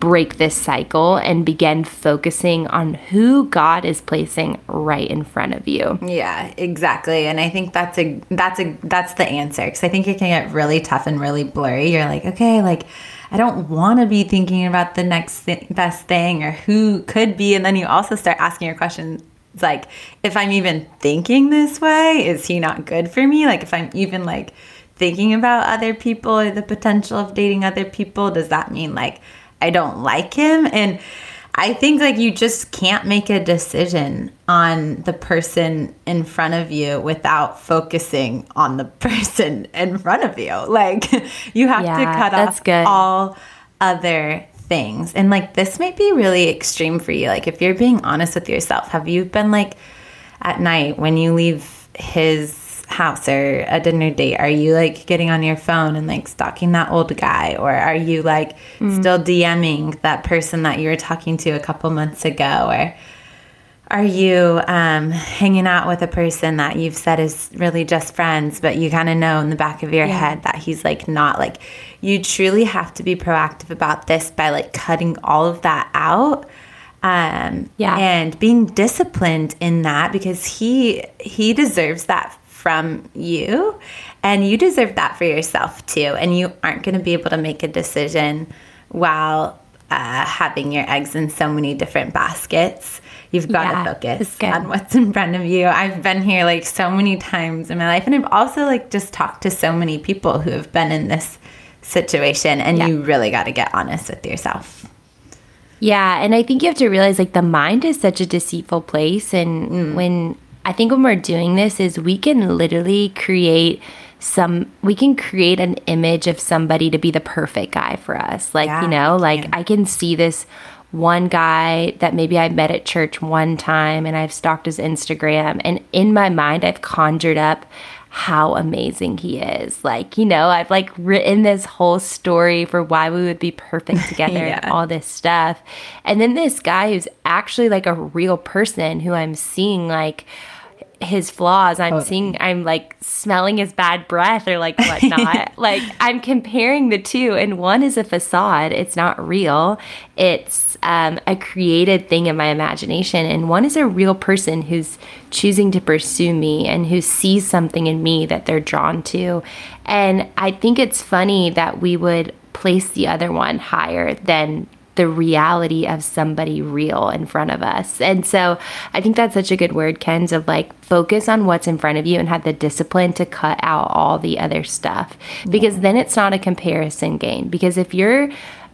break this cycle and begin focusing on who God is placing right in front of you. Yeah, exactly. And I think that's a that's a that's the answer cuz I think it can get really tough and really blurry. You're like, okay, like I don't want to be thinking about the next th- best thing or who could be and then you also start asking your questions like if I'm even thinking this way, is he not good for me? Like if I'm even like thinking about other people or the potential of dating other people, does that mean like I don't like him. And I think like you just can't make a decision on the person in front of you without focusing on the [LAUGHS] person in front of you. Like you have yeah, to cut off good. all other things. And like this might be really extreme for you. Like if you're being honest with yourself, have you been like at night when you leave his house or a dinner date? Are you like getting on your phone and like stalking that old guy? Or are you like mm. still dming that person that you were talking to a couple months ago? Or are you um, hanging out with a person that you've said is really just friends but you kind of know in the back of your yeah. head that he's like not like you truly have to be proactive about this by like cutting all of that out? Um, yeah. and being disciplined in that because he he deserves that from you. And you deserve that for yourself too. And you aren't going to be able to make a decision while uh, having your eggs in so many different baskets. You've got yeah, to focus on what's in front of you. I've been here like so many times in my life. And I've also like just talked to so many people who have been in this situation. And yeah. you really got to get honest with yourself. Yeah, and I think you have to realize like the mind is such a deceitful place and mm. when I think when we're doing this is we can literally create some we can create an image of somebody to be the perfect guy for us. Like, yeah, you know, like yeah. I can see this one guy that maybe I met at church one time and I've stalked his Instagram and in my mind I've conjured up how amazing he is. Like, you know, I've like written this whole story for why we would be perfect [LAUGHS] together yeah. and all this stuff. And then this guy who's actually like a real person who I'm seeing like his flaws. I'm seeing, I'm like smelling his bad breath or like whatnot. [LAUGHS] like I'm comparing the two, and one is a facade. It's not real. It's um, a created thing in my imagination, and one is a real person who's choosing to pursue me and who sees something in me that they're drawn to. And I think it's funny that we would place the other one higher than the reality of somebody real in front of us. And so I think that's such a good word, Kenz, of like focus on what's in front of you and have the discipline to cut out all the other stuff because then it's not a comparison game. Because if you're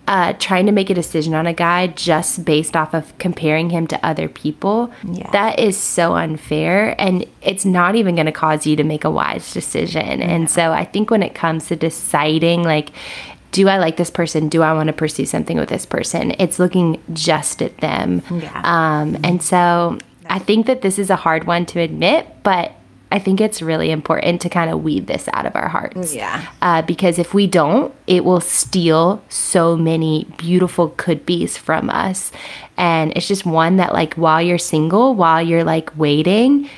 uh, trying to make a decision on a guy just based off of comparing him to other people, yeah. that is so unfair. And it's not even going to cause you to make a wise decision. Yeah. And so I think when it comes to deciding, like, do I like this person? Do I want to pursue something with this person? It's looking just at them. Yeah. Um, and so I think that this is a hard one to admit, but I think it's really important to kind of weed this out of our hearts. Yeah. Uh, because if we don't, it will steal so many beautiful could be's from us. And it's just one that, like, while you're single, while you're like waiting,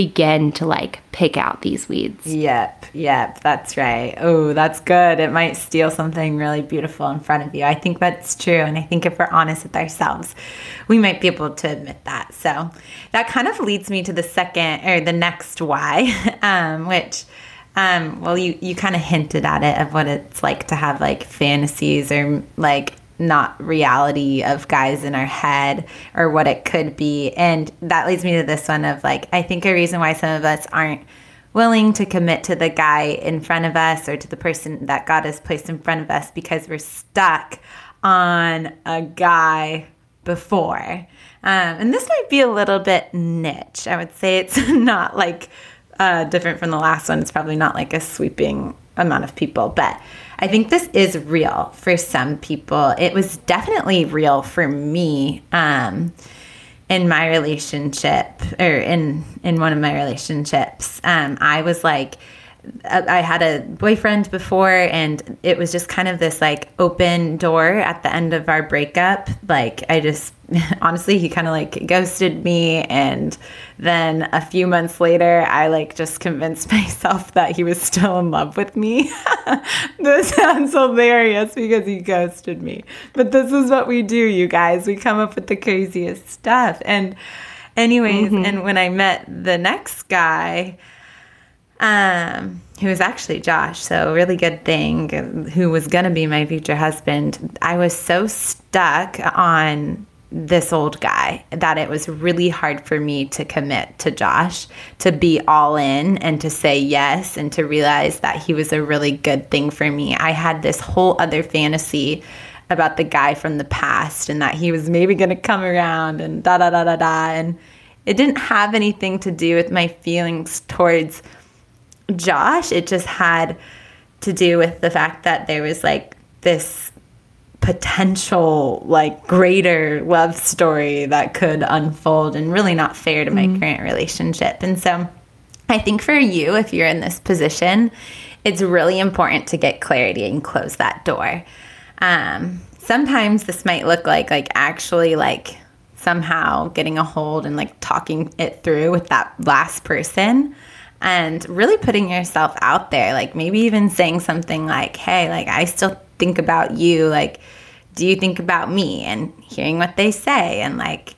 begin to like pick out these weeds. Yep, yep, that's right. Oh, that's good. It might steal something really beautiful in front of you. I think that's true. And I think if we're honest with ourselves, we might be able to admit that. So that kind of leads me to the second or the next why, [LAUGHS] um, which. Um, well, you, you kind of hinted at it of what it's like to have like fantasies or like not reality of guys in our head or what it could be. And that leads me to this one of like, I think a reason why some of us aren't willing to commit to the guy in front of us or to the person that God has placed in front of us because we're stuck on a guy before. Um, and this might be a little bit niche. I would say it's [LAUGHS] not like uh, different from the last one. It's probably not like a sweeping amount of people, but I think this is real for some people. It was definitely real for me um, in my relationship or in in one of my relationships. Um, I was like I had a boyfriend before, and it was just kind of this like open door at the end of our breakup. Like, I just [LAUGHS] honestly, he kind of like ghosted me. And then a few months later, I like just convinced [LAUGHS] myself that he was still in love with me. [LAUGHS] this sounds hilarious because he ghosted me. But this is what we do, you guys. We come up with the craziest stuff. And, anyways, mm-hmm. and when I met the next guy, um, who was actually Josh, so really good thing, who was going to be my future husband. I was so stuck on this old guy that it was really hard for me to commit to Josh, to be all in and to say yes and to realize that he was a really good thing for me. I had this whole other fantasy about the guy from the past and that he was maybe going to come around and da da da da da. And it didn't have anything to do with my feelings towards Josh. It just had to do with the fact that there was like this potential like greater love story that could unfold and really not fair to my mm-hmm. current relationship. And so I think for you if you're in this position, it's really important to get clarity and close that door. Um, sometimes this might look like like actually like somehow getting a hold and like talking it through with that last person and really putting yourself out there like maybe even saying something like hey like i still think about you like do you think about me and hearing what they say and like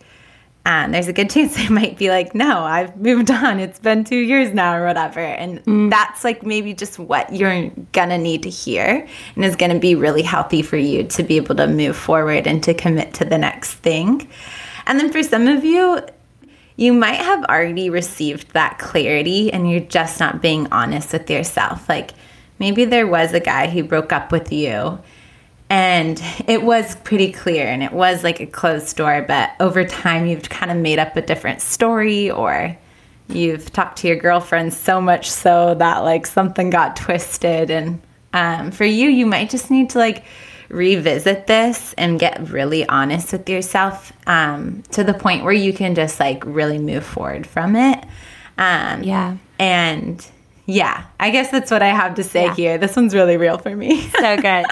and there's a good chance [LAUGHS] they might be like no i've moved on it's been two years now or whatever and mm. that's like maybe just what you're gonna need to hear and is gonna be really healthy for you to be able to move forward and to commit to the next thing and then for some of you you might have already received that clarity and you're just not being honest with yourself. Like maybe there was a guy who broke up with you and it was pretty clear and it was like a closed door, but over time you've kind of made up a different story or you've talked to your girlfriend so much so that like something got twisted and um, for you you might just need to like revisit this and get really honest with yourself um, to the point where you can just like really move forward from it. Um, yeah. And yeah, I guess that's what I have to say yeah. here. This one's really real for me. so [LAUGHS] good.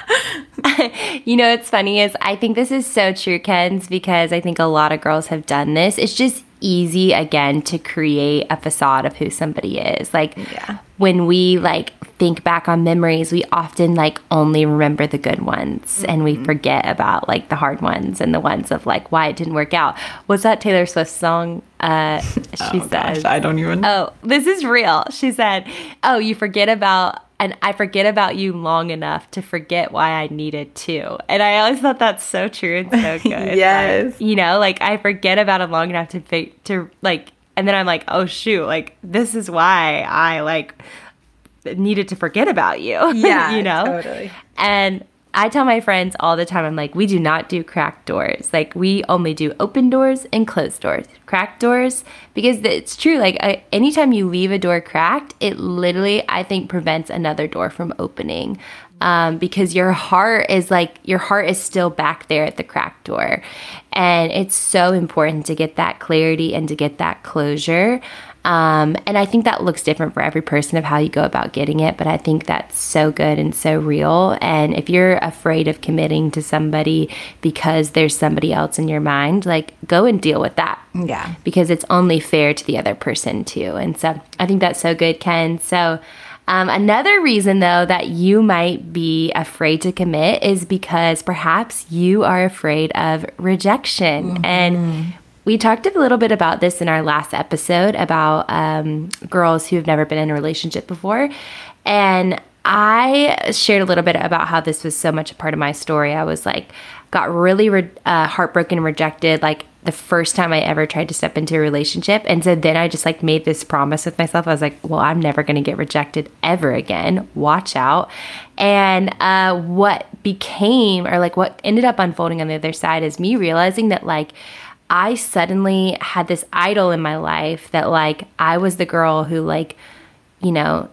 [LAUGHS] you know, what's funny is I think this is so true, Kenz, because I think a lot of girls have done this. It's just easy again to create a facade of who somebody is. Like Yeah. When we like think back on memories, we often like only remember the good ones and we forget about like the hard ones and the ones of like why it didn't work out. What's that Taylor Swift song? Uh [LAUGHS] she says I don't even Oh, this is real. She said, "Oh, you forget about and I forget about you long enough to forget why I needed to." And I always thought that's so true and so [LAUGHS] good. Yes. Like, you know, like I forget about it long enough to to like and then I'm like, "Oh shoot, like this is why I like needed to forget about you." [LAUGHS] Yeah, you know. totally. And I tell my friends all the time, I'm like, we do not do cracked doors. Like, we only do open doors and closed doors. Cracked doors, because it's true. Like, I, anytime you leave a door cracked, it literally, I think, prevents another door from opening. Um, because your heart is like, your heart is still back there at the crack door. And it's so important to get that clarity and to get that closure. Um, and I think that looks different for every person of how you go about getting it, but I think that's so good and so real. And if you're afraid of committing to somebody because there's somebody else in your mind, like go and deal with that. Yeah. Because it's only fair to the other person too. And so I think that's so good, Ken. So um, another reason, though, that you might be afraid to commit is because perhaps you are afraid of rejection. And we talked a little bit about this in our last episode about um, girls who have never been in a relationship before. And I shared a little bit about how this was so much a part of my story. I was like, got really re- uh, heartbroken and rejected, like the first time I ever tried to step into a relationship. And so then I just like made this promise with myself. I was like, well, I'm never going to get rejected ever again. Watch out. And uh, what became, or like what ended up unfolding on the other side is me realizing that like, I suddenly had this idol in my life that like I was the girl who like, you know,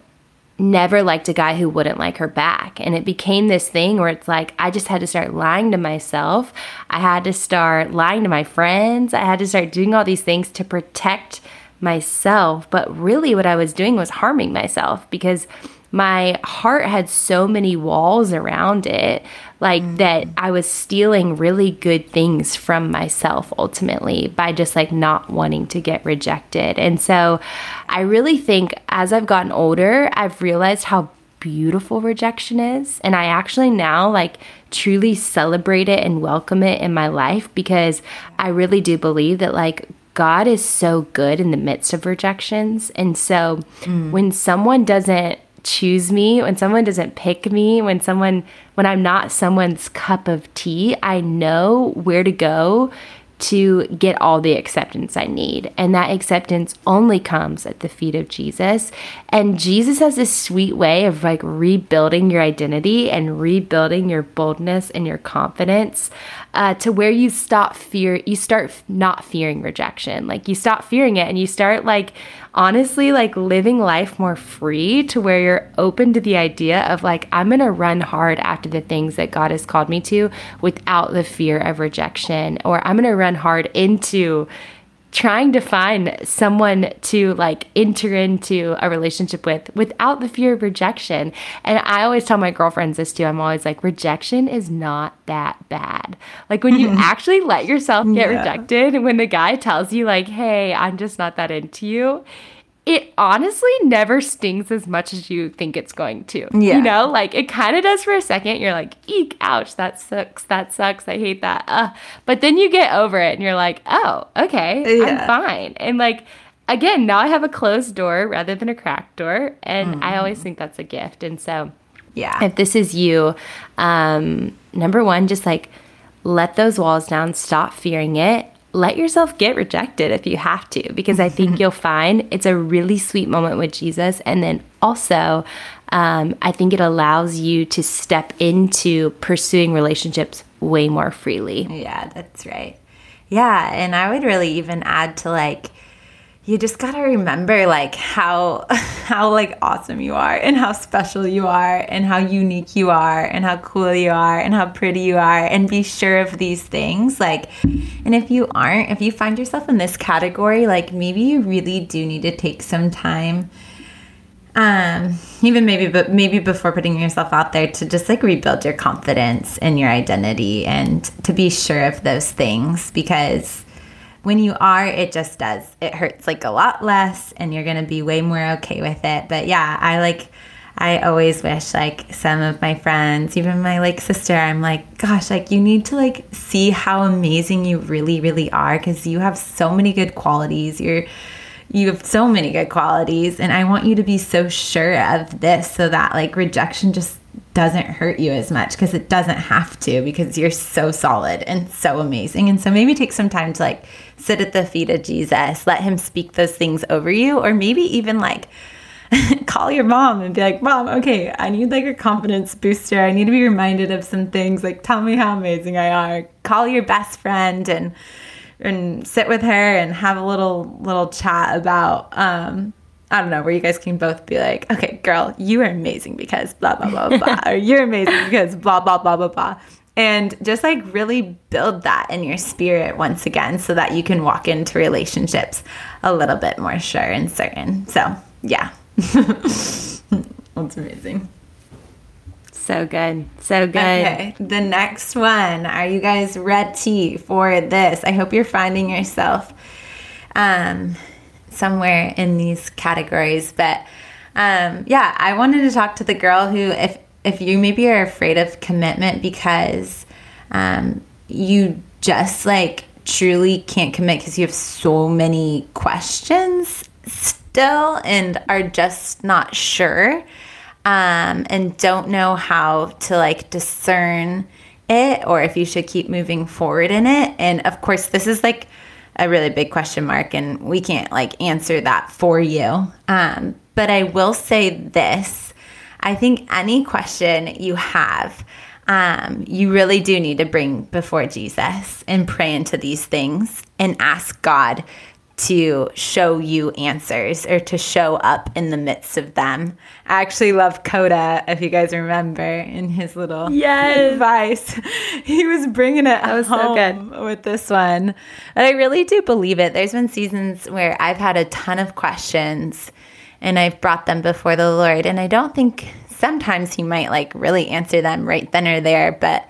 never liked a guy who wouldn't like her back. And it became this thing where it's like I just had to start lying to myself. I had to start lying to my friends. I had to start doing all these things to protect myself. But really, what I was doing was harming myself because my heart had so many walls around it like mm-hmm. that I was stealing really good things from myself ultimately by just like not wanting to get rejected. And so I really think as I've gotten older, I've realized how beautiful rejection is and I actually now like truly celebrate it and welcome it in my life because I really do believe that like God is so good in the midst of rejections. And so mm. when someone doesn't choose me, when someone doesn't pick me, when someone when I'm not someone's cup of tea, I know where to go to get all the acceptance I need. And that acceptance only comes at the feet of Jesus. And Jesus has this sweet way of like rebuilding your identity and rebuilding your boldness and your confidence uh, to where you stop fear, you start not fearing rejection. Like you stop fearing it and you start like honestly like living life more free to where you're open to the idea of like, I'm going to run hard after the things that God has called me to without the fear of rejection, or I'm going to run hard into trying to find someone to like enter into a relationship with without the fear of rejection. And I always tell my girlfriends this too. I'm always like, rejection is not that bad. Like when you [LAUGHS] actually let yourself get yeah. rejected, when the guy tells you, like, hey, I'm just not that into you, it honestly never stings as much as you think it's going to. Yeah. You know, like it kind of does for a second. You're like, eek, ouch, that sucks. That sucks. I hate that. Uh. But then you get over it and you're like, oh, okay, yeah. I'm fine. And like, again, now I have a closed door rather than a cracked door. And mm. I always think that's a gift. And so, yeah, if this is you, um, number one, just like let those walls down, stop fearing it let yourself get rejected if you have to, because I think [LAUGHS] you'll find it's a really sweet moment with Jesus. And then also, um, I think it allows you to step into pursuing relationships way more freely. Yeah, that's right. Yeah. And I would really even add to like, you just got to remember like how [LAUGHS] how like awesome you are and how special you are and how unique you are and how cool you are and how pretty you are and be sure of these things like and if you aren't if you find yourself in this category like maybe you really do need to take some time um even maybe but maybe before putting yourself out there to just like rebuild your confidence and your identity and to be sure of those things because when you are, it just does. It hurts like a lot less and you're going to be way more okay with it. But yeah, I like I always wish like some of my friends, even my like sister, I'm like, gosh, like you need to like see how amazing you really, really are because you have so many good qualities. You're you have so many good qualities and I want you to be so sure of this so that like rejection just doesn't hurt you as much because it doesn't have to because you're so solid and so amazing. And so maybe take some time to like sit at the feet of Jesus, let him speak those things over you, or maybe even like [LAUGHS] call your mom and be like, Mom, okay, I need like a confidence booster. I need to be reminded of some things. Like, tell me how amazing I are. Call your best friend and and sit with her and have a little little chat about um I don't know, where you guys can both be like, okay, girl, you are amazing because blah, blah, blah, blah, [LAUGHS] or you're amazing because blah, blah, blah, blah, blah. And just like really build that in your spirit once again so that you can walk into relationships a little bit more sure and certain. So, yeah, [LAUGHS] that's amazing. So good. So good. Okay. The next one. Are you guys ready for this? I hope you're finding yourself um, somewhere in these categories. But um, yeah, I wanted to talk to the girl who, if if you maybe are afraid of commitment because um, you just like truly can't commit because you have so many questions still and are just not sure um, and don't know how to like discern it or if you should keep moving forward in it. And of course, this is like a really big question mark, and we can't like answer that for you. Um, but I will say this I think any question you have, um, you really do need to bring before Jesus and pray into these things and ask God to show you answers or to show up in the midst of them. I actually love Koda, if you guys remember, in his little yes. advice. [LAUGHS] He was bringing it that was so good. with this one. But I really do believe it. There's been seasons where I've had a ton of questions and I've brought them before the Lord. And I don't think sometimes He might like really answer them right then or there, but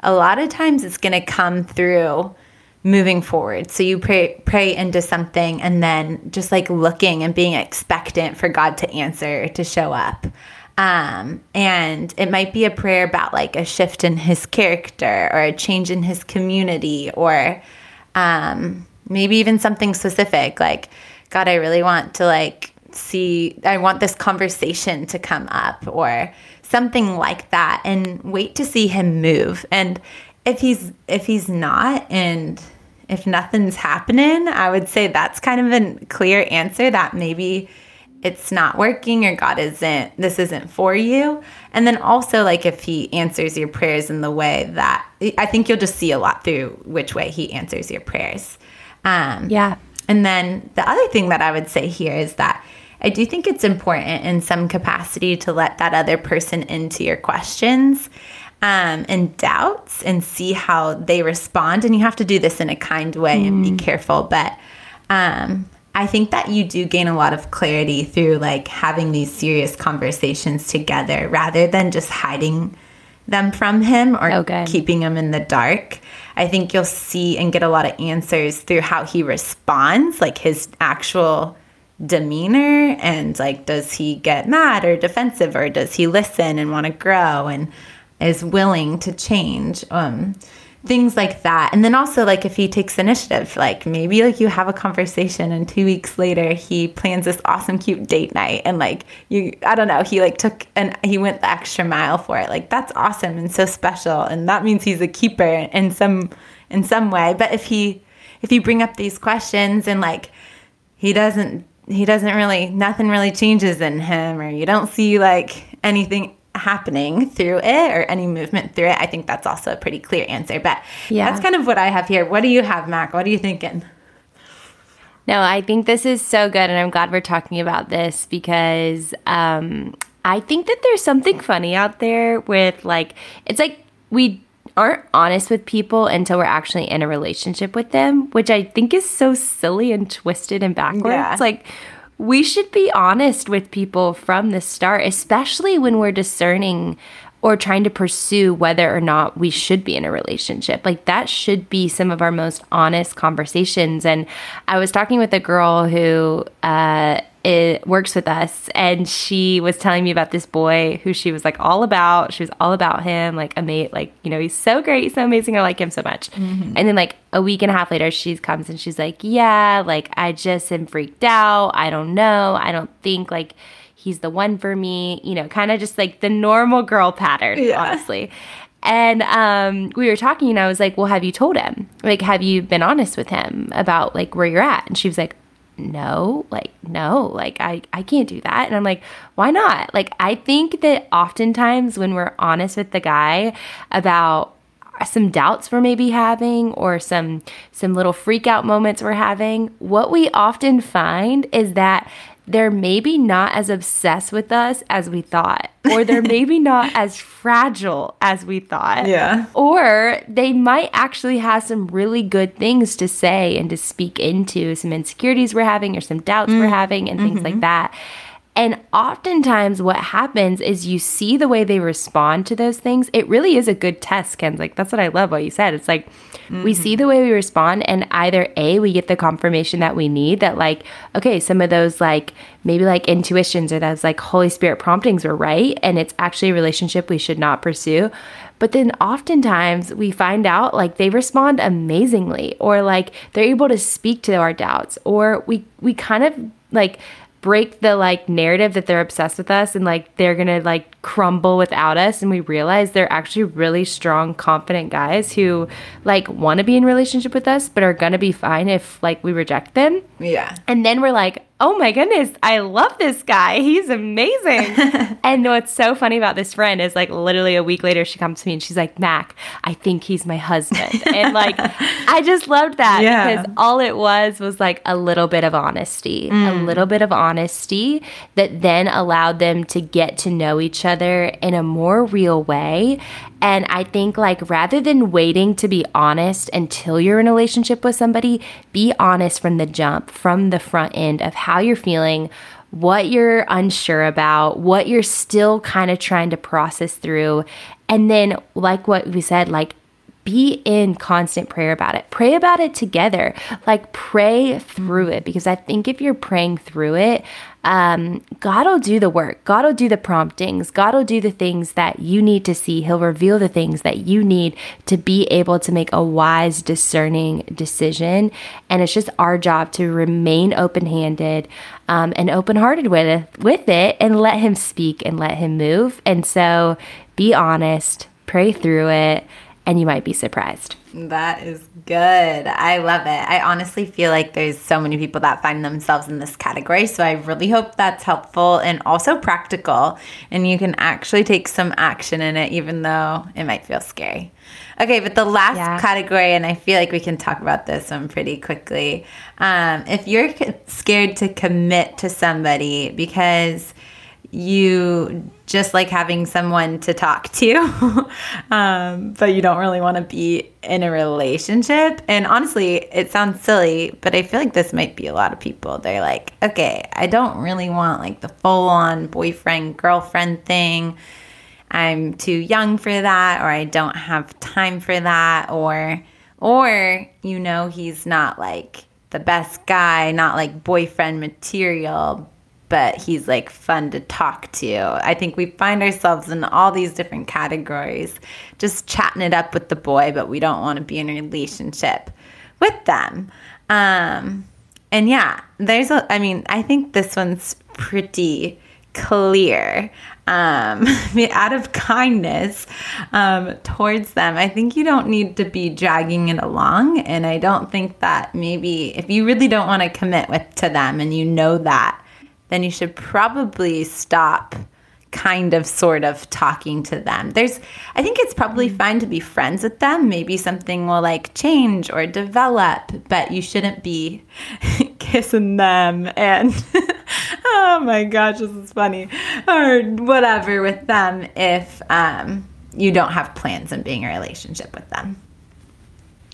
a lot of times it's going to come through moving forward. So you pray pray into something and then just like looking and being expectant for God to answer, to show up. Um, and it might be a prayer about like a shift in his character or a change in his community or um, maybe even something specific like God, I really want to like see I want this conversation to come up or something like that and wait to see him move. And if he's if he's not and if nothing's happening, I would say that's kind of a clear answer that maybe it's not working or God isn't this isn't for you. And then also like if he answers your prayers in the way that I think you'll just see a lot through which way he answers your prayers. Um, yeah. And then the other thing that I would say here is that I do think it's important in some capacity to let that other person into your questions um, and doubts and see how they respond. And you have to do this in a kind way mm. and be mm. careful. But um, I think that you do gain a lot of clarity through like having these serious conversations together rather than just hiding them from him or okay. keeping him in the dark. I think you'll see and get a lot of answers through how he responds, like his actual demeanor? And like does he get mad or defensive or does he listen and want to grow and is willing to change? Um, things like that. And then also like if he takes initiative like maybe like you have a conversation and two weeks later he plans this awesome cute date night and like you i don't know he like took and he went the extra mile for it. Like that's awesome and so special and that means he's a keeper in some in some way. But if he if you bring up these questions and like he doesn't he doesn't really nothing really changes in him or you don't see like anything happening through it or any movement through it, I think that's also a pretty clear answer. But yeah. that's kind of what I have here. What do you have, Mac? What are you thinking? No, I think this is so good. And I'm glad we're talking about this because um, I think that there's something funny out there with like, it's like we aren't honest with people until we're actually in a relationship with them, which I think is so silly and twisted and backwards. Yeah. Like, we should be honest with people from the start, especially when we're discerning or trying to pursue whether or not we should be in a relationship. Like that should be some of our most honest conversations. And I was talking with a girl who uh, it works with us and she was telling me about this boy who she was like all about she was all about him like a mate like you know he's so great he's so amazing i like him so much mm-hmm. and then like a week and a half later she comes and she's like yeah like i just am freaked out i don't know i don't think like he's the one for me you know kind of just like the normal girl pattern yeah. honestly and um, we were talking, and I was like, "Well, have you told him? Like, have you been honest with him about like where you're at?" And she was like, no like no like i i can't do that. And i'm like why not? Like i think that oftentimes when we're honest with the guy about some doubts we're maybe having or some some little freak out moments we're having what we often find is that they're maybe not as obsessed with us as we thought, or they're [LAUGHS] maybe not as fragile as we thought. Yeah. Or they might actually have some really good things to say and to speak into some insecurities we're having or some doubts mm. we're having and things mm-hmm. like that. And oftentimes, what happens is you see the way they respond to those things. It really is a good test, Kenz. Like, that's what I love what you said. It's like mm-hmm. we see the way we respond, and either A, we get the confirmation that we need that, like, okay, some of those, like, maybe like intuitions or those, like, Holy Spirit promptings were right, and it's actually a relationship we should not pursue. But then oftentimes we find out like they respond amazingly, or like they're able to speak to our doubts, or we, we kind of like break the like narrative that they're obsessed with us and like they're gonna like crumble without us and we realize they're actually really strong confident guys who like want to be in relationship with us but are gonna be fine if like we reject them. Yeah. And then we're like oh my goodness, I love this guy. He's amazing. [LAUGHS] and what's so funny about this friend is like literally a week later, she comes to me and she's like, Mac, I think he's my husband. and like, [LAUGHS] I just loved that yeah. because all it was was like a little bit of honesty, mm. a little bit of honesty that then allowed them to get to know each other in a more real way. And I think, like, rather than waiting to be honest until you're in a relationship with somebody, be honest from the jump, from the front end of how you're feeling, what you're unsure about, what you're still kind of trying to process through. And then, like what we said, like, be in constant prayer about it. Pray about it together. Like, pray through it because I think if you're praying through it, um, God will do the work. God will do the promptings. God will do the things that you need to see. He'll reveal the things that you need to be able to make a wise, discerning decision. And it's just our job to remain open handed um, and open hearted with, with it and let Him speak and let Him move. And so be honest, pray through it, and you might be surprised. That is good. I love it. I honestly feel like there's so many people that find themselves in this category. So I really hope that's helpful and also practical. And you can actually take some action in it, even though it might feel scary. Okay, but the last yeah. category, and I feel like we can talk about this one pretty quickly. Um, if you're scared to commit to somebody because you just like having someone to talk to, [LAUGHS] um, but you don't really want to be in a relationship. And honestly, it sounds silly, but I feel like this might be a lot of people. They're like, okay, I don't really want like the full on boyfriend girlfriend thing. I'm too young for that, or I don't have time for that, or, or, you know, he's not like the best guy, not like boyfriend material, but he's like fun to talk to. I think we find ourselves in all these different categories, just chatting it up with the boy, but we don't want to be in a relationship with them. Um, and yeah, there's a, I mean, I think this one's pretty clear. Um, [LAUGHS] out of kindness um, towards them, I think you don't need to be dragging it along. And I don't think that maybe if you really don't want to commit with to them and you know that, then you should probably stop kind of sort of talking to them. There's I think it's probably mm. fine to be friends with them. Maybe something will like change or develop, but you shouldn't be [LAUGHS] kissing them and [LAUGHS] oh my gosh, this is funny. Or whatever with them if um you don't have plans on being a relationship with them.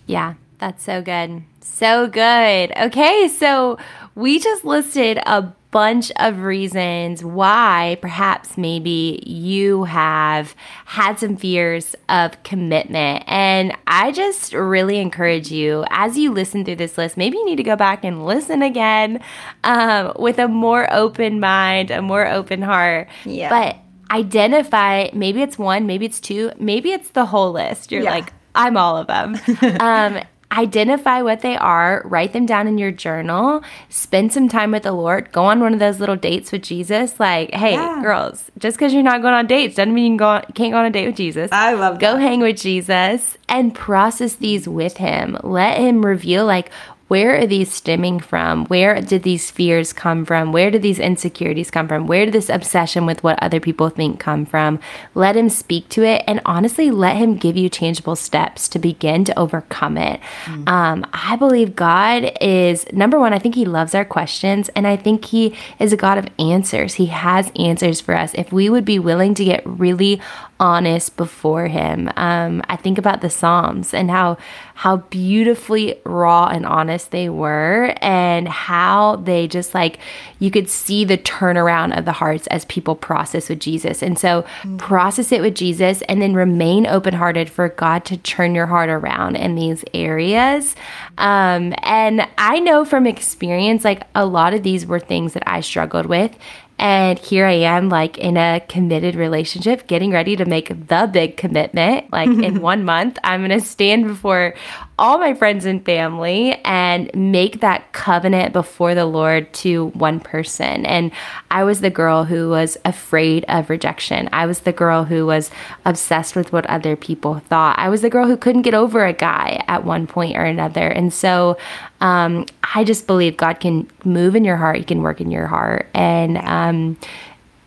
Yeah. That's so good. So good. Okay, so we just listed a bunch of reasons why perhaps maybe you have had some fears of commitment. And I just really encourage you as you listen through this list, maybe you need to go back and listen again um, with a more open mind, a more open heart. Yeah. But identify maybe it's one, maybe it's two, maybe it's the whole list. You're yeah. like, I'm all of them. [LAUGHS] um, identify what they are, write them down in your journal, spend some time with the Lord, go on one of those little dates with Jesus. Like, hey, yeah. girls, just because you're not going on dates doesn't mean you, go on, you can't go on a date with Jesus. I love Go hang with Jesus and process these with him. Let him reveal, like, where are these stemming from? Where did these fears come from? Where did these insecurities come from? Where did this obsession with what other people think come from? Let him speak to it and honestly let him give you changeable steps to begin to overcome it. Mm. Um, I believe God is number one, I think he loves our questions and I think he is a God of answers. He has answers for us. If we would be willing to get really honest before him. Um, I think about the Psalms and how how beautifully raw and honest they were and how they just like you could see the turnaround of the hearts as people process with Jesus. And so mm-hmm. process it with Jesus and then remain open-hearted for God to turn your heart around in these areas. Um, and I know from experience like a lot of these were things that I struggled with and here I am, like in a committed relationship, getting ready to make the big commitment. Like in [LAUGHS] one month, I'm going to stand before all my friends and family and make that covenant before the Lord to one person. And I was the girl who was afraid of rejection. I was the girl who was obsessed with what other people thought. I was the girl who couldn't get over a guy at one point or another. And so um, I just believe God can move in your heart, He can work in your heart. And um,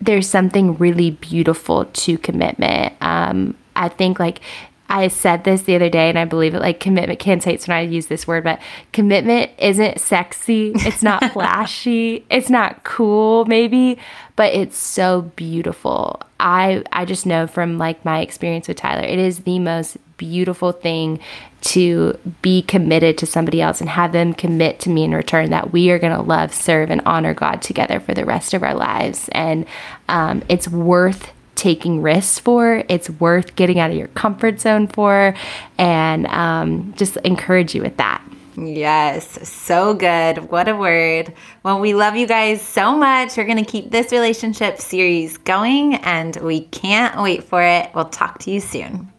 there's something really beautiful to commitment. Um, I think like I said this the other day and I believe it like commitment Kenz hates when I use this word, but commitment isn't sexy. It's not [LAUGHS] flashy. It's not cool, maybe, but it's so beautiful. I I just know from like my experience with Tyler, it is the most beautiful thing to be committed to somebody else and have them commit to me in return that we are going to love, serve, and honor God together for the rest of our lives. And um, it's worth taking risks for. It's worth getting out of your comfort zone for, and um, just encourage you with that. Yes, so good. What a word. Well, we love you guys so much. We're going to keep this relationship series going, and we can't wait for it. We'll talk to you soon.